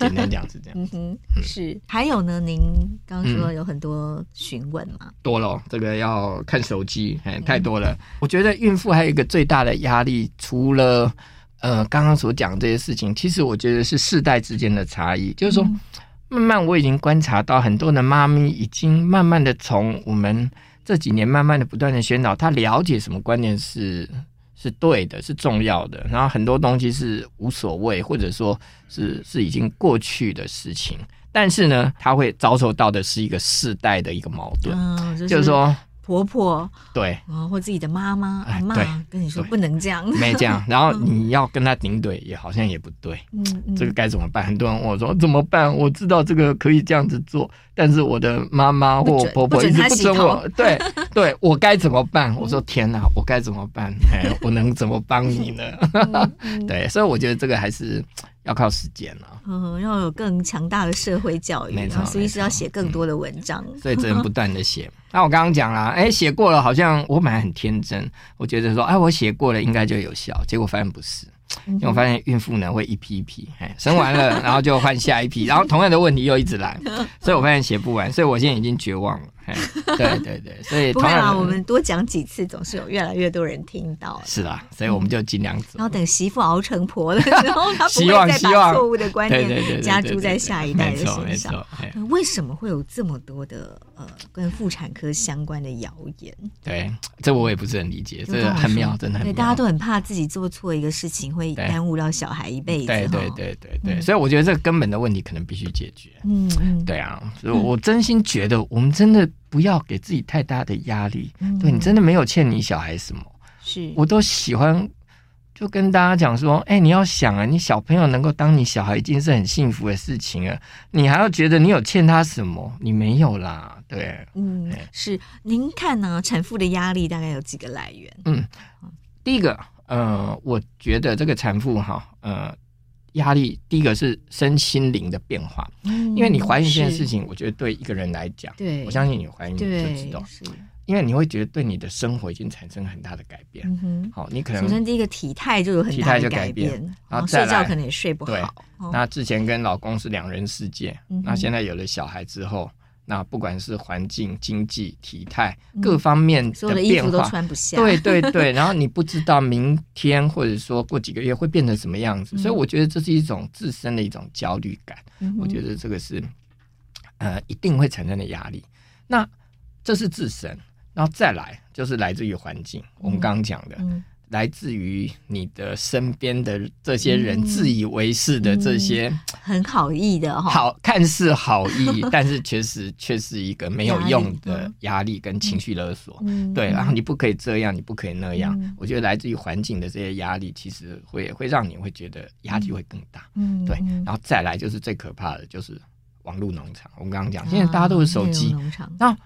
简单讲是这样。嗯哼，是。还有呢，您刚刚说有很多询问嘛？多了，这个要看手机，哎，太多了。我觉得孕妇还有一个最大的压力，除了呃，刚刚所讲这些事情，其实我觉得是世代之间的差异。就是说，慢慢我已经观察到，很多的妈咪已经慢慢的从我们这几年慢慢的不断的宣导，她了解什么观念是是对的，是重要的。然后很多东西是无所谓，或者说是是已经过去的事情。但是呢，他会遭受到的是一个世代的一个矛盾，嗯就是、就是说。婆婆对，或自己的妈妈、阿妈跟你说不能这样，没这样。然后你要跟他顶嘴，也好像也不对。嗯，这个该怎么办？很多人问我说怎么办？我知道这个可以这样子做，但是我的妈妈或婆婆一直不准我。对，对我该怎么办？我说天哪，我该怎么办？哎，我能怎么帮你呢？对，所以我觉得这个还是。要靠时间了，嗯，要有更强大的社会教育，没错，所以是要写更多的文章，嗯、所以只能不断的写。那我刚刚讲了，哎，写过了，好像我本来很天真，我觉得说，哎，我写过了应该就有效，结果发现不是。因为我发现孕妇呢会一批一批，哎，生完了 然后就换下一批，然后同样的问题又一直来，所以我发现写不完，所以我现在已经绝望了。哎，对对对，所以不会啊，我们多讲几次，总是有越来越多人听到。是啊，所以我们就尽量走。然后等媳妇熬成婆的时候，他不会再把错误的观念加诸在下一代的身上。为什么会有这么多的呃跟妇产科相关的谣言？对，这我也不是很理解，这个很妙，真的很妙。对，大家都很怕自己做错一个事情会耽误到小孩一辈子。对对对对对，所以我觉得这个根本的问题可能必须解决。嗯嗯，对啊，所以我真心觉得我们真的。不要给自己太大的压力，嗯、对，你真的没有欠你小孩什么。是，我都喜欢就跟大家讲说，哎、欸，你要想啊，你小朋友能够当你小孩已经是很幸福的事情了，你还要觉得你有欠他什么？你没有啦，对，嗯，是。您看呢？产妇的压力大概有几个来源？嗯，第一个，呃，我觉得这个产妇哈，呃。压力第一个是身心灵的变化，嗯、因为你怀孕这件事情，我觉得对一个人来讲，对。我相信你怀孕就知道，因为你会觉得对你的生活已经产生很大的改变。嗯、好，你可能首先第一个体态就有很大的改变，然后睡觉可能也睡不好。哦、那之前跟老公是两人世界，嗯、那现在有了小孩之后。那不管是环境、经济、体态各方面的变化。对对对，然后你不知道明天或者说过几个月会变成什么样子，嗯、所以我觉得这是一种自身的一种焦虑感。嗯、我觉得这个是呃一定会产生的压力。那这是自身，然后再来就是来自于环境。嗯、我们刚刚讲的。嗯来自于你的身边的这些人自以为是的这些、嗯嗯、很好意的好看似好意，但是确实却是一个没有用的压力跟情绪勒索。嗯、对，然后你不可以这样，你不可以那样。嗯、我觉得来自于环境的这些压力，其实会会让你会觉得压力会更大。嗯，对，然后再来就是最可怕的就是网络农场。我们刚刚讲，现在大家都是手机，那。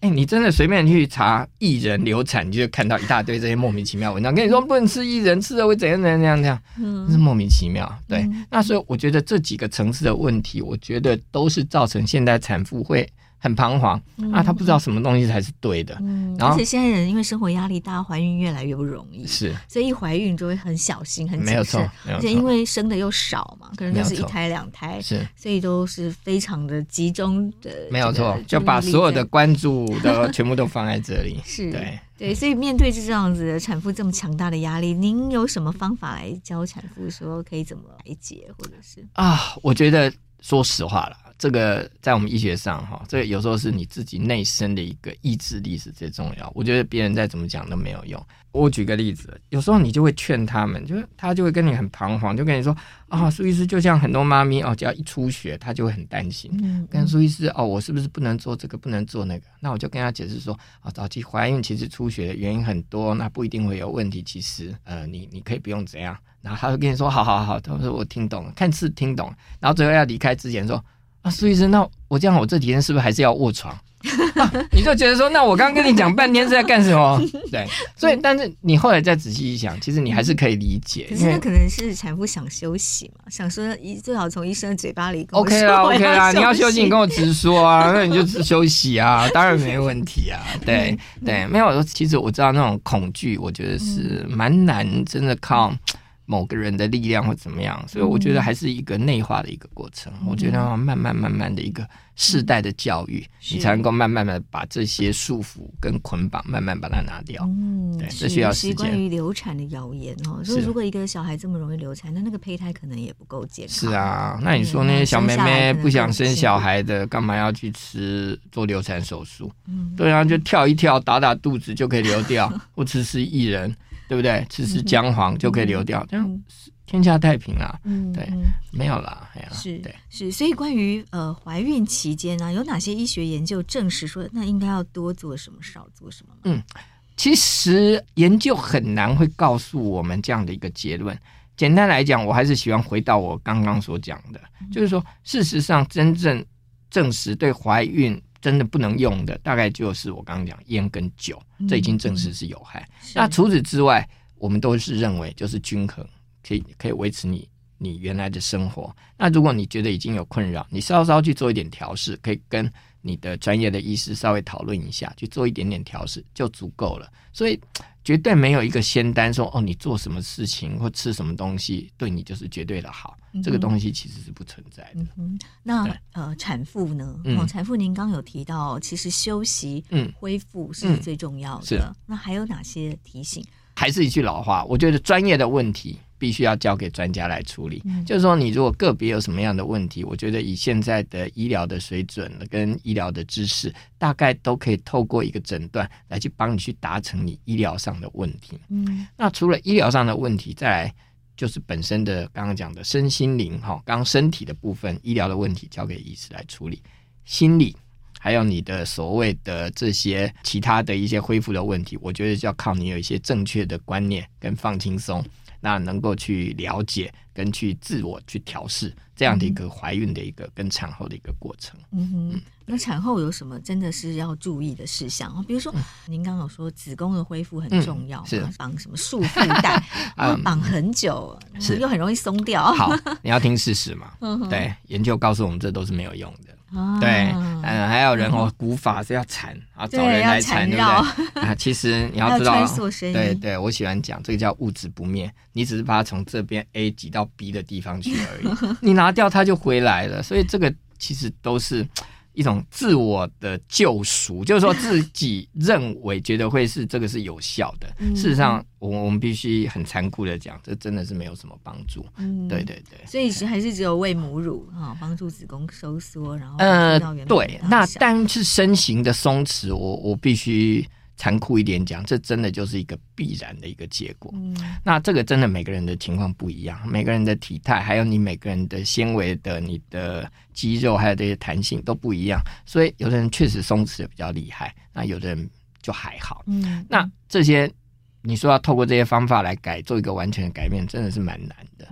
哎、欸，你真的随便去查艺人流产，你就看到一大堆这些莫名其妙文章，跟你说不能吃艺人，吃了会怎样怎样怎样，怎样，嗯，是莫名其妙。对，嗯、那所以我觉得这几个层次的问题，我觉得都是造成现代产妇会很彷徨、嗯、啊，他不知道什么东西才是对的。嗯，然而且现在人因为生活压力大，怀孕越来越不容易，是，所以一怀孕就会很小心、很谨慎。没有错，没有错。而且因为生的又少嘛，可能就是一胎两胎，是，所以都是非常的集中的。没有错，就把所有的关注都全部都放在这里。是，对对，所以面对这样子的产妇这么强大的压力，您有什么方法来教产妇说可以怎么来解，或者是啊？我觉得说实话了。这个在我们医学上，哈，这个有时候是你自己内生的一个意志力是最重要。我觉得别人再怎么讲都没有用。我举个例子，有时候你就会劝他们，就是他就会跟你很彷徨，就跟你说啊，苏医师，就像很多妈咪哦，只要一出血，他就会很担心。嗯，跟苏医师哦，我是不是不能做这个，不能做那个？那我就跟他解释说啊，早期怀孕其实出血的原因很多，那不一定会有问题。其实呃，你你可以不用这样。然后他就跟你说，好好好，他说我听懂了，看似听懂了。然后最后要离开之前说。啊，苏医生，那我这样，我这几天是不是还是要卧床？啊、你就觉得说，那我刚刚跟你讲半天是在干什么？对，所以，但是你后来再仔细一想，其实你还是可以理解。可是那可能是产妇想休息嘛，想说医最好从医生的嘴巴里。OK 啦，OK 啦，你要休息，你跟我直说啊，那你就休息啊，当然没问题啊。对对，没有，其实我知道那种恐惧，我觉得是蛮难，真的靠。某个人的力量或怎么样，所以我觉得还是一个内化的一个过程。嗯、我觉得要慢慢慢慢的一个世代的教育，嗯、你才能够慢慢的把这些束缚跟捆绑慢慢把它拿掉。嗯，对，这需要时间。是关于流产的谣言哦，所以如果一个小孩这么容易流产，那那个胚胎可能也不够健康。是啊，那你说那些小妹妹不想生小孩的，干嘛要去吃做流产手术？嗯，对啊，就跳一跳，打打肚子就可以流掉，或吃吃薏仁。对不对？吃吃姜黄就可以流掉，嗯、这样天下太平啊！嗯，对，嗯、没有啦，哎呀，是，对，是。所以关于呃怀孕期间呢、啊，有哪些医学研究证实说，那应该要多做什么，少做什么？嗯，其实研究很难会告诉我们这样的一个结论。简单来讲，我还是喜欢回到我刚刚所讲的，嗯、就是说，事实上真正证实对怀孕。真的不能用的，大概就是我刚刚讲烟跟酒，这已经证实是有害。那除此之外，我们都是认为就是均衡，可以可以维持你你原来的生活。那如果你觉得已经有困扰，你稍稍去做一点调试，可以跟你的专业的医师稍微讨论一下，去做一点点调试就足够了。所以。绝对没有一个仙丹说哦，你做什么事情或吃什么东西对你就是绝对的好，这个东西其实是不存在的。嗯、那呃，产妇呢？嗯、哦，产妇您刚有提到，其实休息、嗯，恢复是最重要的。那还有哪些提醒？还是一句老话，我觉得专业的问题。必须要交给专家来处理。嗯、就是说，你如果个别有什么样的问题，我觉得以现在的医疗的水准跟医疗的知识，大概都可以透过一个诊断来去帮你去达成你医疗上的问题。嗯，那除了医疗上的问题，再来就是本身的刚刚讲的身心灵哈，刚身体的部分医疗的问题交给医师来处理，心理还有你的所谓的这些其他的一些恢复的问题，我觉得就要靠你有一些正确的观念跟放轻松。那能够去了解跟去自我去调试这样的一个怀孕的一个跟产后的一个过程。嗯哼，那产后有什么真的是要注意的事项？比如说，您刚刚有说子宫的恢复很重要，是绑什么束缚带，绑很久，是又很容易松掉。好，你要听事实嘛？对，研究告诉我们这都是没有用的。对，嗯，还有人哦，古法是要缠，啊找人来缠，对不对？啊，其实你要 知道，对对，我喜欢讲这个叫物质不灭，你只是把它从这边 A 挤到 B 的地方去而已，你拿掉它就回来了，所以这个其实都是。一种自我的救赎，就是说自己认为觉得会是这个是有效的，事实上，我我们必须很残酷的讲，这真的是没有什么帮助。嗯，对对对，所以是还是只有喂母乳哈，帮助子宫收缩，然后呃，对，那但是身形的松弛，我我必须。残酷一点讲，这真的就是一个必然的一个结果。嗯，那这个真的每个人的情况不一样，每个人的体态，还有你每个人的纤维的、你的肌肉，还有这些弹性都不一样。所以有的人确实松弛的比较厉害，那有的人就还好。嗯，那这些你说要透过这些方法来改，做一个完全的改变，真的是蛮难的。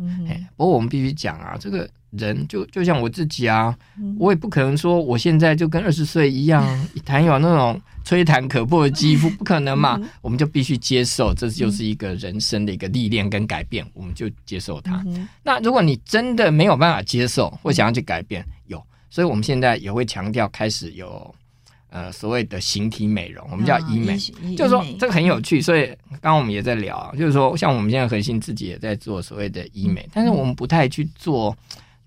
不过我们必须讲啊，这个。人就就像我自己啊，我也不可能说我现在就跟二十岁一样，一 谈有那种吹弹可破的肌肤，不可能嘛。我们就必须接受，这就是一个人生的一个历练跟改变，我们就接受它。那如果你真的没有办法接受或想要去改变，有所以我们现在也会强调开始有呃所谓的形体美容，我们叫医美，嗯、就是说这个很有趣。所以刚刚我们也在聊，就是说像我们现在核心自己也在做所谓的医美，但是我们不太去做。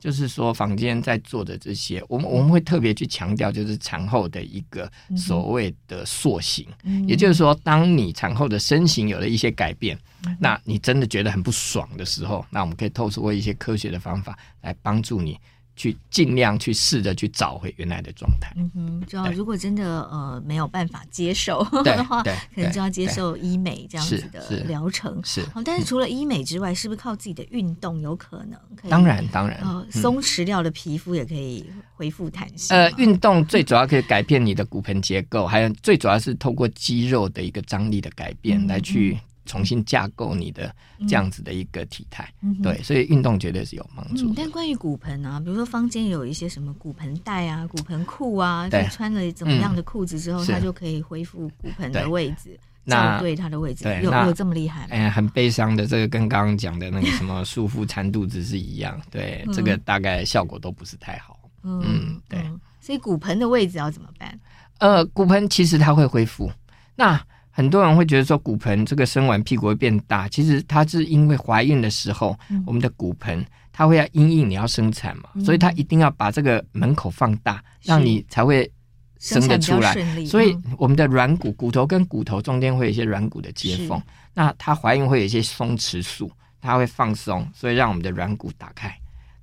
就是说，坊间在做的这些，我们我们会特别去强调，就是产后的一个所谓的塑形。嗯、也就是说，当你产后的身形有了一些改变，嗯、那你真的觉得很不爽的时候，那我们可以透过一些科学的方法来帮助你。去尽量去试着去找回原来的状态。嗯哼，就要如果真的呃没有办法接受 的话，可能就要接受医美这样子的疗程。是，但是除了医美之外，是不是靠自己的运动有可能？可以当然，当然，松弛掉的皮肤也可以恢复弹性。呃，运动最主要可以改变你的骨盆结构，还有最主要是透过肌肉的一个张力的改变来去。重新架构你的这样子的一个体态，嗯、对，所以运动绝对是有帮助、嗯。但关于骨盆啊，比如说坊间有一些什么骨盆带啊、骨盆裤啊，就穿了怎么样的裤子之后，嗯、它就可以恢复骨盆的位置，那对它的位置，有有这么厉害？哎，很悲伤的，这个跟刚刚讲的那个什么束缚缠肚子是一样，对，嗯、这个大概效果都不是太好。嗯，嗯，对。所以骨盆的位置要怎么办？呃，骨盆其实它会恢复。那很多人会觉得说骨盆这个生完屁股会变大，其实它是因为怀孕的时候，嗯、我们的骨盆它会要因应你要生产嘛，嗯、所以它一定要把这个门口放大，让你才会生得出来。所以我们的软骨骨头跟骨头中间会有一些软骨的接缝，那它怀孕会有一些松弛素，它会放松，所以让我们的软骨打开。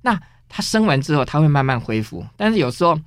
那它生完之后，它会慢慢恢复，但是有时候。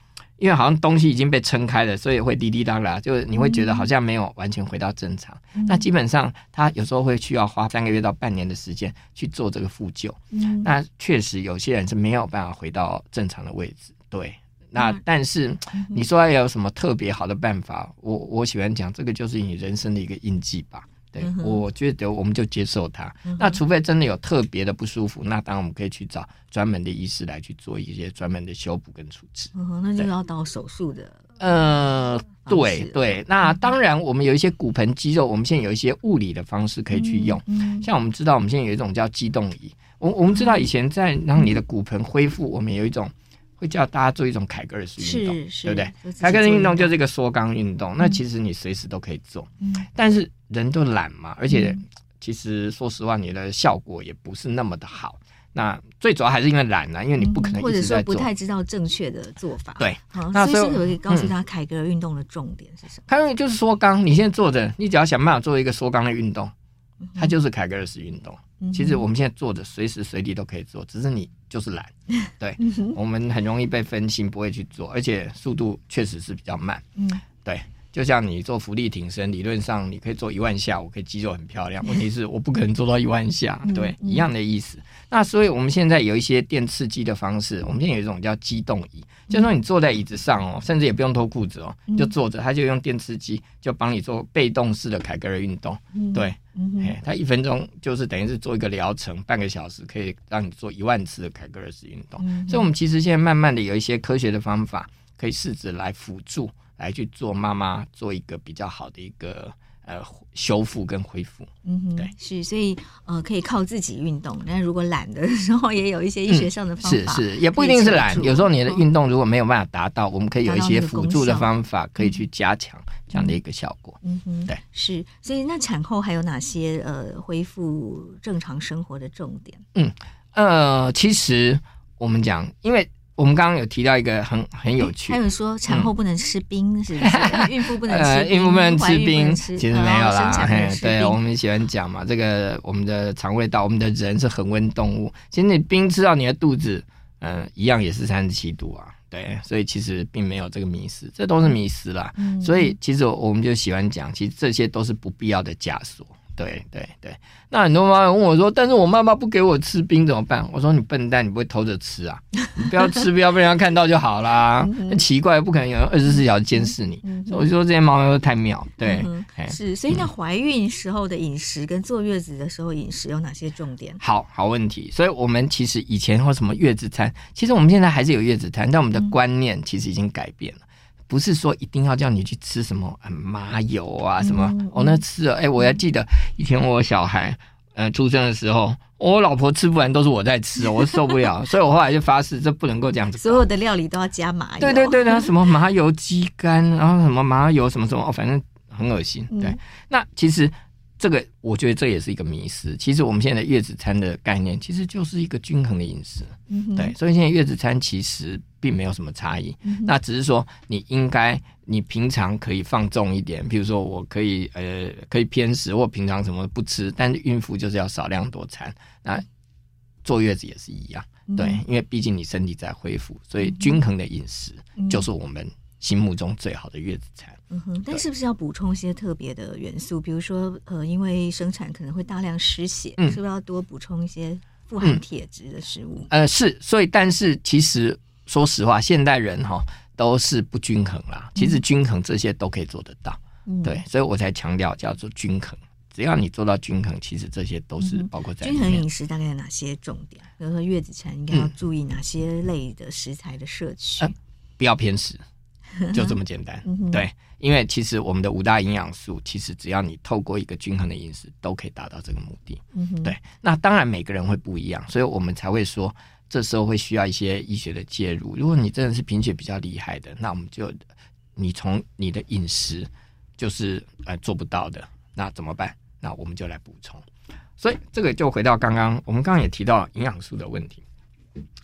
因为好像东西已经被撑开了，所以会滴滴答答，就是你会觉得好像没有完全回到正常。嗯、那基本上，他有时候会需要花三个月到半年的时间去做这个复旧。嗯、那确实有些人是没有办法回到正常的位置。对，那但是你说要有什么特别好的办法？我我喜欢讲，这个就是你人生的一个印记吧。对，嗯、我觉得我们就接受它。嗯、那除非真的有特别的不舒服，那当然我们可以去找专门的医师来去做一些专门的修补跟处置。那就要到手术的。呃，对对，那当然我们有一些骨盆肌肉，我们现在有一些物理的方式可以去用。嗯嗯、像我们知道，我们现在有一种叫肌动仪。我我们知道以前在让你的骨盆恢复，我们有一种。会叫大家做一种凯格尔式运动，对不对？凯格尔运动就是一个缩肛运动，那其实你随时都可以做，嗯、但是人都懒嘛，而且其实说实话，你的效果也不是那么的好。那最主要还是因为懒啊，因为你不可能或者说不太知道正确的做法。对，好，那所以可以告诉他凯格尔运动的重点是什么？凯格就是缩肛，你现在坐着，你只要想办法做一个缩肛的运动，它就是凯格尔式运动。其实我们现在做的随时随地都可以做，只是你就是懒。对，我们很容易被分心，不会去做，而且速度确实是比较慢。嗯，对。就像你做浮力挺身，理论上你可以做一万下，我可以肌肉很漂亮。问题是我不可能做到一万下，对，一样的意思。那所以我们现在有一些电刺激的方式，我们现在有一种叫机动仪，就是说你坐在椅子上哦，甚至也不用脱裤子哦，就坐着，它就用电刺激，就帮你做被动式的凯格尔运动。对，哎，它一分钟就是等于是做一个疗程，半个小时可以让你做一万次的凯格尔式运动。所以，我们其实现在慢慢的有一些科学的方法，可以试着来辅助。来去做妈妈做一个比较好的一个呃修复跟恢复，嗯哼，对，是，所以呃可以靠自己运动，但如果懒的时候，也有一些医学上的方法，嗯、是是，也不一定是懒，有时候你的运动如果没有办法达到，哦、我们可以有一些辅助的方法，可以去加强这样的一个效果，嗯哼，对，是，所以那产后还有哪些呃恢复正常生活的重点？嗯呃，其实我们讲，因为。我们刚刚有提到一个很很有趣，还有说产后不能吃冰，是不是？孕妇不能吃，孕妇不能吃冰，其实没有啦。对，我们喜欢讲嘛，这个我们的肠胃道，我们的人是恒温动物，其实你冰吃到你的肚子，嗯，一样也是三十七度啊。对，所以其实并没有这个迷思，这都是迷思啦。所以其实我们就喜欢讲，其实这些都是不必要的枷锁。对对对，那很多妈妈问我说：“但是我妈妈不给我吃冰怎么办？”我说：“你笨蛋，你不会偷着吃啊？你不要吃，不要被人家看到就好啦。那奇怪，不可能有人二十四小时监视你。所以我就说这些妈妈都太妙。对，是。所以那怀孕时候的饮食跟坐月子的时候饮食有哪些重点？好好问题。所以我们其实以前或什么月子餐，其实我们现在还是有月子餐，但我们的观念其实已经改变了。不是说一定要叫你去吃什么麻油啊什么，我、哦、那吃了，哎、欸，我还记得以前我小孩呃出生的时候，我老婆吃不完都是我在吃，我受不了，所以我后来就发誓，这不能够这样子。所有的料理都要加麻油。对对对，什么麻油鸡肝，然后什么麻油什么什么，哦，反正很恶心。对，嗯、那其实这个我觉得这也是一个迷失。其实我们现在的月子餐的概念，其实就是一个均衡的饮食。嗯、对，所以现在月子餐其实并没有什么差异。嗯、那只是说你应该。你平常可以放纵一点，比如说我可以呃可以偏食，或平常什么不吃，但是孕妇就是要少量多餐。那坐月子也是一样，嗯、对，因为毕竟你身体在恢复，所以均衡的饮食就是我们心目中最好的月子餐。嗯哼，但是不是要补充一些特别的元素？比如说呃，因为生产可能会大量失血，嗯、是不是要多补充一些富含铁质的食物？嗯、呃，是，所以但是其实说实话，现代人哈。都是不均衡啦，其实均衡这些都可以做得到，嗯、对，所以我才强调叫做均衡。只要你做到均衡，其实这些都是包括在、嗯、均衡饮食。大概有哪些重点？比如说月子餐应该要注意哪些类的食材的摄取？嗯呃、不要偏食，就这么简单。嗯、对，因为其实我们的五大营养素，其实只要你透过一个均衡的饮食，都可以达到这个目的。嗯、对，那当然每个人会不一样，所以我们才会说。这时候会需要一些医学的介入。如果你真的是贫血比较厉害的，那我们就你从你的饮食就是呃做不到的，那怎么办？那我们就来补充。所以这个就回到刚刚，我们刚刚也提到营养素的问题。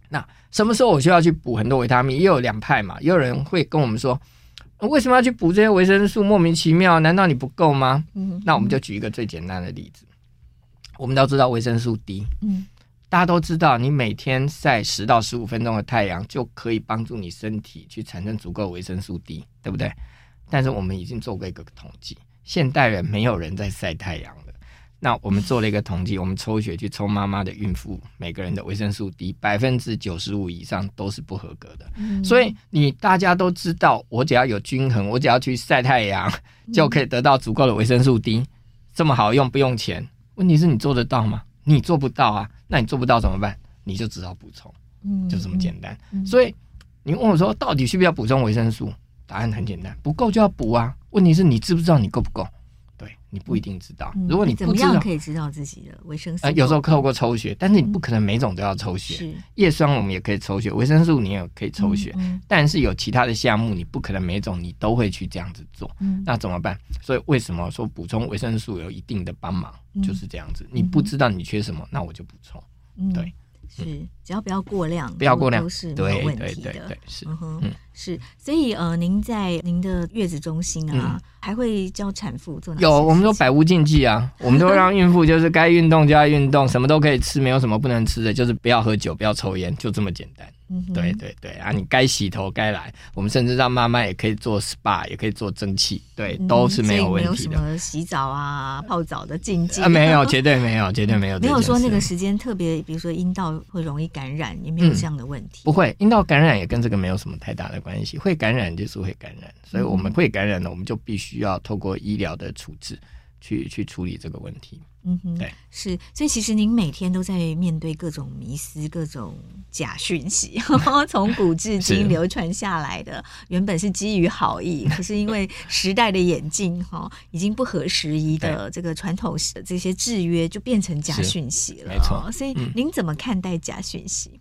那什么时候我需要去补很多维他命？也有两派嘛，也有人会跟我们说，为什么要去补这些维生素？莫名其妙，难道你不够吗？嗯，那我们就举一个最简单的例子，我们都知道维生素 D，嗯。大家都知道，你每天晒十到十五分钟的太阳，就可以帮助你身体去产生足够维生素 D，对不对？但是我们已经做过一个统计，现代人没有人在晒太阳了。那我们做了一个统计，我们抽血去抽妈妈的孕妇，每个人的维生素 D 百分之九十五以上都是不合格的。嗯、所以你大家都知道，我只要有均衡，我只要去晒太阳，就可以得到足够的维生素 D，这么好用，不用钱。问题是你做得到吗？你做不到啊。那你做不到怎么办？你就只好补充，就这么简单。所以你问我说，到底需不需要补充维生素？答案很简单，不够就要补啊。问题是你知不知道你够不够？你不一定知道，如果你不知道，怎么样可以知道自己的维生素？呃，有时候透过抽血，但是你不可能每种都要抽血。是叶酸我们也可以抽血，维生素你也可以抽血，但是有其他的项目，你不可能每种你都会去这样子做。那怎么办？所以为什么说补充维生素有一定的帮忙？就是这样子。你不知道你缺什么，那我就补充。对。是，只要不要过量，不要过量都是没有问题的。对，是，嗯哼，是。所以呃，您在您的月子中心啊，还会教产妇做哪？有，我们说百无禁忌啊，我们都让孕妇就是该运动就要运动，什么都可以吃，没有什么不能吃的，就是不要喝酒，不要抽烟，就这么简单。对对对啊！你该洗头该来，我们甚至让妈妈也可以做 SPA，也可以做蒸汽，对，都是没有问题的。没有什么洗澡啊、泡澡的禁忌啊，没有，绝对没有，绝对没有。没有说那个时间特别，比如说阴道会容易感染，也没有这样的问题。嗯、不会，阴道感染也跟这个没有什么太大的关系。会感染就是会感染，所以我们会感染的，我们就必须要透过医疗的处置去去处理这个问题。嗯哼，对，是，所以其实您每天都在面对各种迷思、各种假讯息，从古至今流传下来的，原本是基于好意，可是因为时代的演进，哈，已经不合时宜的这个传统的这些制约，就变成假讯息了。没错，所以您怎么看待假讯息？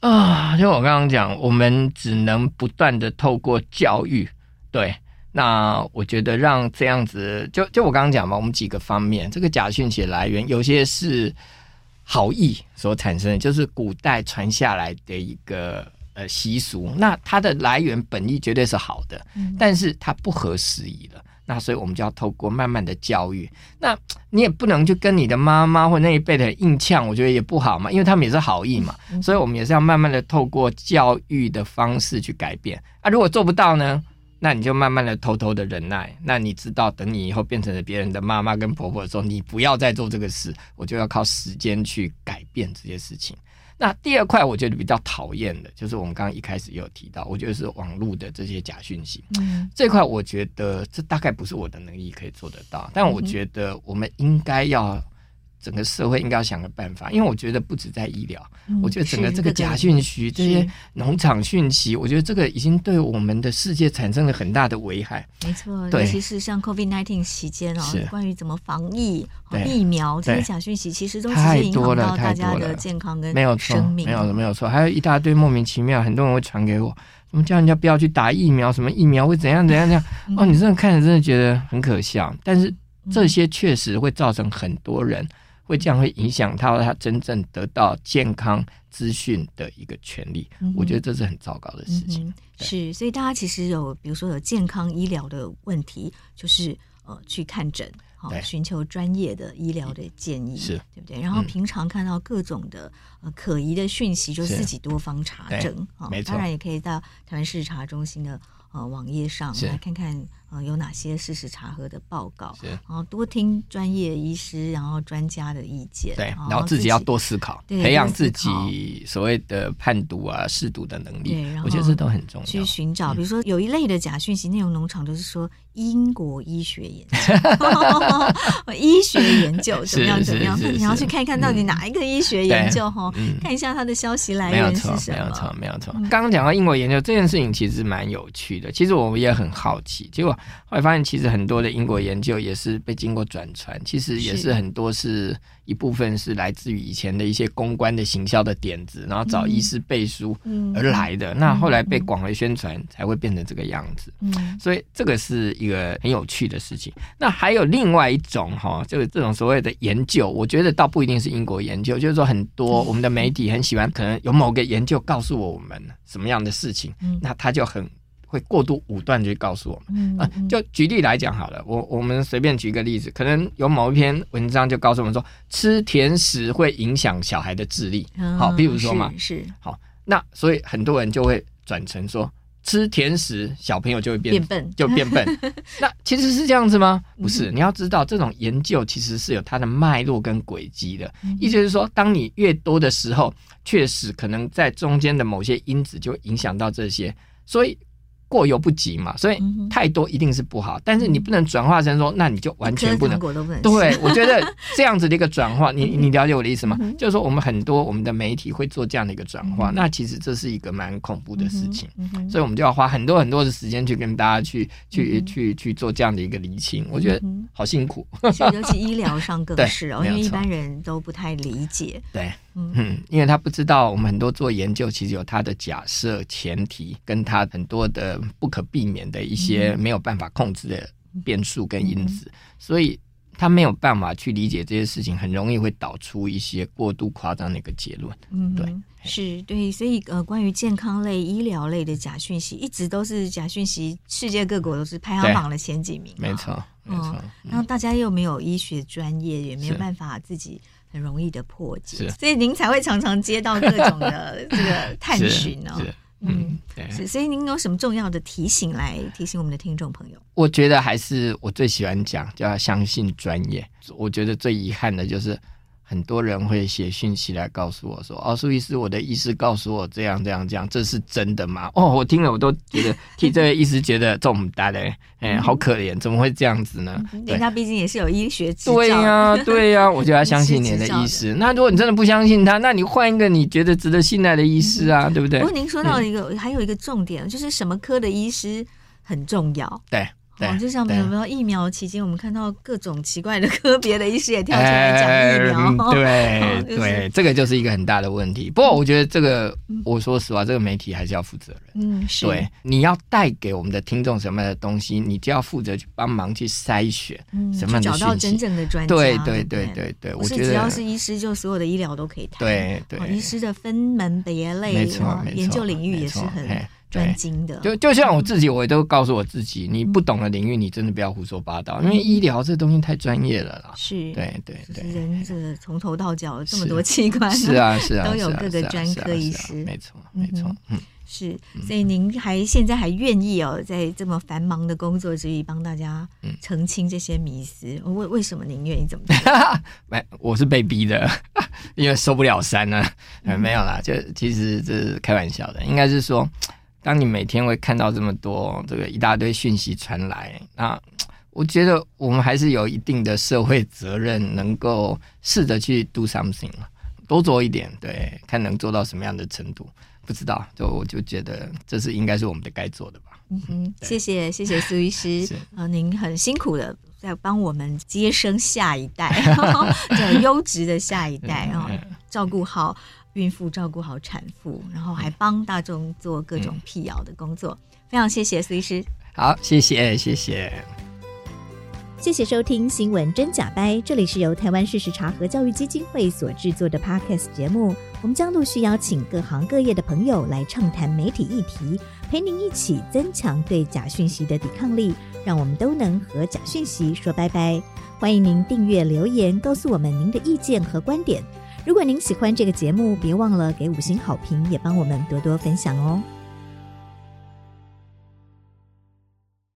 啊、嗯，就我刚刚讲，我们只能不断的透过教育，对。那我觉得让这样子，就就我刚刚讲嘛，我们几个方面，这个假讯息来源有些是好意所产生的，就是古代传下来的一个呃习俗，那它的来源本意绝对是好的，但是它不合时宜了，那所以我们就要透过慢慢的教育，那你也不能去跟你的妈妈或那一辈的硬呛，我觉得也不好嘛，因为他们也是好意嘛，所以我们也是要慢慢的透过教育的方式去改变。啊，如果做不到呢？那你就慢慢的偷偷的忍耐。那你知道，等你以后变成了别人的妈妈跟婆婆的时候，你不要再做这个事。我就要靠时间去改变这些事情。那第二块，我觉得比较讨厌的，就是我们刚刚一开始也有提到，我觉得是网络的这些假讯息。嗯，这块我觉得这大概不是我的能力可以做得到。但我觉得我们应该要整个社会应该要想个办法，因为我觉得不止在医疗，嗯、我觉得整个这个假讯息、这些农场讯息，我觉得这个已经对我们的世界产生了很大的危害。没错，尤其是像 COVID-19 期间哦，关于怎么防疫、对疫苗这些假讯息，其实都影响到大家的健康跟生命。没有错，没有没有错，还有一大堆莫名其妙，很多人会传给我，什么叫人家不要去打疫苗，什么疫苗会怎样怎样怎样。哦，你真的看着真的觉得很可笑，但是这些确实会造成很多人。会这样会影响到他真正得到健康资讯的一个权利，嗯、我觉得这是很糟糕的事情。嗯、是，所以大家其实有，比如说有健康医疗的问题，就是呃去看诊，好对。寻求专业的医疗的建议，是。对不对？然后平常看到各种的呃可疑的讯息，就自己多方查证，好，当然也可以到台湾事实查中心的呃网页上来看看。呃，有哪些事实查核的报告？然后多听专业医师，然后专家的意见。对，然后自己要多思考，培养自己所谓的判读啊、试读的能力。对，然后我觉得这都很重要。去寻找，比如说有一类的假讯息，内容农场就是说英国医学研究，医学研究怎么样怎么样？那你要去看一看到底哪一个医学研究哈？看一下它的消息来源是什么？没有错，没有错，没有错。刚刚讲到英国研究这件事情，其实蛮有趣的。其实我们也很好奇，结果。后来发现，其实很多的英国研究也是被经过转传，其实也是很多是一部分是来自于以前的一些公关的行销的点子，然后找医师背书而来的。那后来被广为宣传，才会变成这个样子。所以这个是一个很有趣的事情。那还有另外一种哈，就是这种所谓的研究，我觉得倒不一定是英国研究，就是说很多 我们的媒体很喜欢，可能有某个研究告诉我们什么样的事情，那他就很。会过度武断去告诉我们。啊，就举例来讲好了，我我们随便举个例子，可能有某一篇文章就告诉我们说，吃甜食会影响小孩的智力，好，比如说嘛，是好，那所以很多人就会转成说，吃甜食小朋友就会变笨，就变笨。那其实是这样子吗？不是，你要知道这种研究其实是有它的脉络跟轨迹的，意思是说，当你越多的时候，确实可能在中间的某些因子就会影响到这些，所以。过犹不及嘛，所以太多一定是不好。嗯、但是你不能转化成说，那你就完全不能。对，我觉得这样子的一个转化，你 你了解我的意思吗？嗯、就是说，我们很多我们的媒体会做这样的一个转化，嗯、那其实这是一个蛮恐怖的事情。所以我们就要花很多很多的时间去跟大家去、嗯、去去去做这样的一个厘清。我觉得好辛苦，尤其医疗上更 是哦，因为一般人都不太理解。对。嗯，因为他不知道，我们很多做研究其实有他的假设前提，跟他很多的不可避免的一些没有办法控制的变数跟因子，嗯、所以他没有办法去理解这些事情，很容易会导出一些过度夸张的一个结论。嗯，对，是对，所以呃，关于健康类、医疗类的假讯息，一直都是假讯息，世界各国都是排行榜的前几名。没错，没错。然后大家又没有医学专业，也没有办法自己。很容易的破解，所以您才会常常接到各种的这个 探寻哦。嗯，所以您有什么重要的提醒来提醒我们的听众朋友？我觉得还是我最喜欢讲，叫要相信专业。我觉得最遗憾的就是。很多人会写讯息来告诉我说：“哦，苏医师，我的医师告诉我这样这样这样，这是真的吗？”哦，我听了我都觉得 替这位医师觉得这么大嘞，哎，好可怜，怎么会这样子呢？人家毕竟也是有医学执照。对呀、啊，对呀、啊，我就要相信你的医师。那如果你真的不相信他，那你换一个你觉得值得信赖的医师啊，嗯、对不对？不过您说到一个，嗯、还有一个重点，就是什么科的医师很重要。对。哦，就像有没有疫苗期间，我们看到各种奇怪的科别的医师也跳出来讲疫苗。对对，这个就是一个很大的问题。不过我觉得这个，我说实话，这个媒体还是要负责任。嗯，是。对，你要带给我们的听众什么样的东西，你就要负责去帮忙去筛选什么找到真正的专家。对对对对对，我觉得只要是医师，就所有的医疗都可以谈。对对，医师的分门别类，没错，研究领域也是很。专精的，就就像我自己，我也都告诉我自己，你不懂的领域，你真的不要胡说八道，因为医疗这东西太专业了啦。是，对对对，人这个从头到脚这么多器官，是啊是啊，都有各个专科医师，没错没错，嗯，是，所以您还现在还愿意哦，在这么繁忙的工作之余，帮大家澄清这些迷思，为为什么您愿意这么做？没，我是被逼的，因为受不了山呢。没有啦，就其实这是开玩笑的，应该是说。当你每天会看到这么多这个一大堆讯息传来，那 我觉得我们还是有一定的社会责任，能够试着去 do something，多做一点，对，看能做到什么样的程度，不知道，就我就觉得这是应该是我们的该做的吧。嗯哼，谢谢谢谢苏医师，啊，您很辛苦的在帮我们接生下一代，这优质的下一代，然后照顾好孕妇，照顾好产妇，然后还帮大众做各种辟谣的工作，非常谢谢苏医师。好，谢谢谢谢，谢谢收听《新闻真假掰》，这里是由台湾事实查核教育基金会所制作的 Podcast 节目，我们将陆续邀请各行各业的朋友来畅谈媒体议题。陪您一起增强对假讯息的抵抗力，让我们都能和假讯息说拜拜。欢迎您订阅留言，告诉我们您的意见和观点。如果您喜欢这个节目，别忘了给五星好评，也帮我们多多分享哦。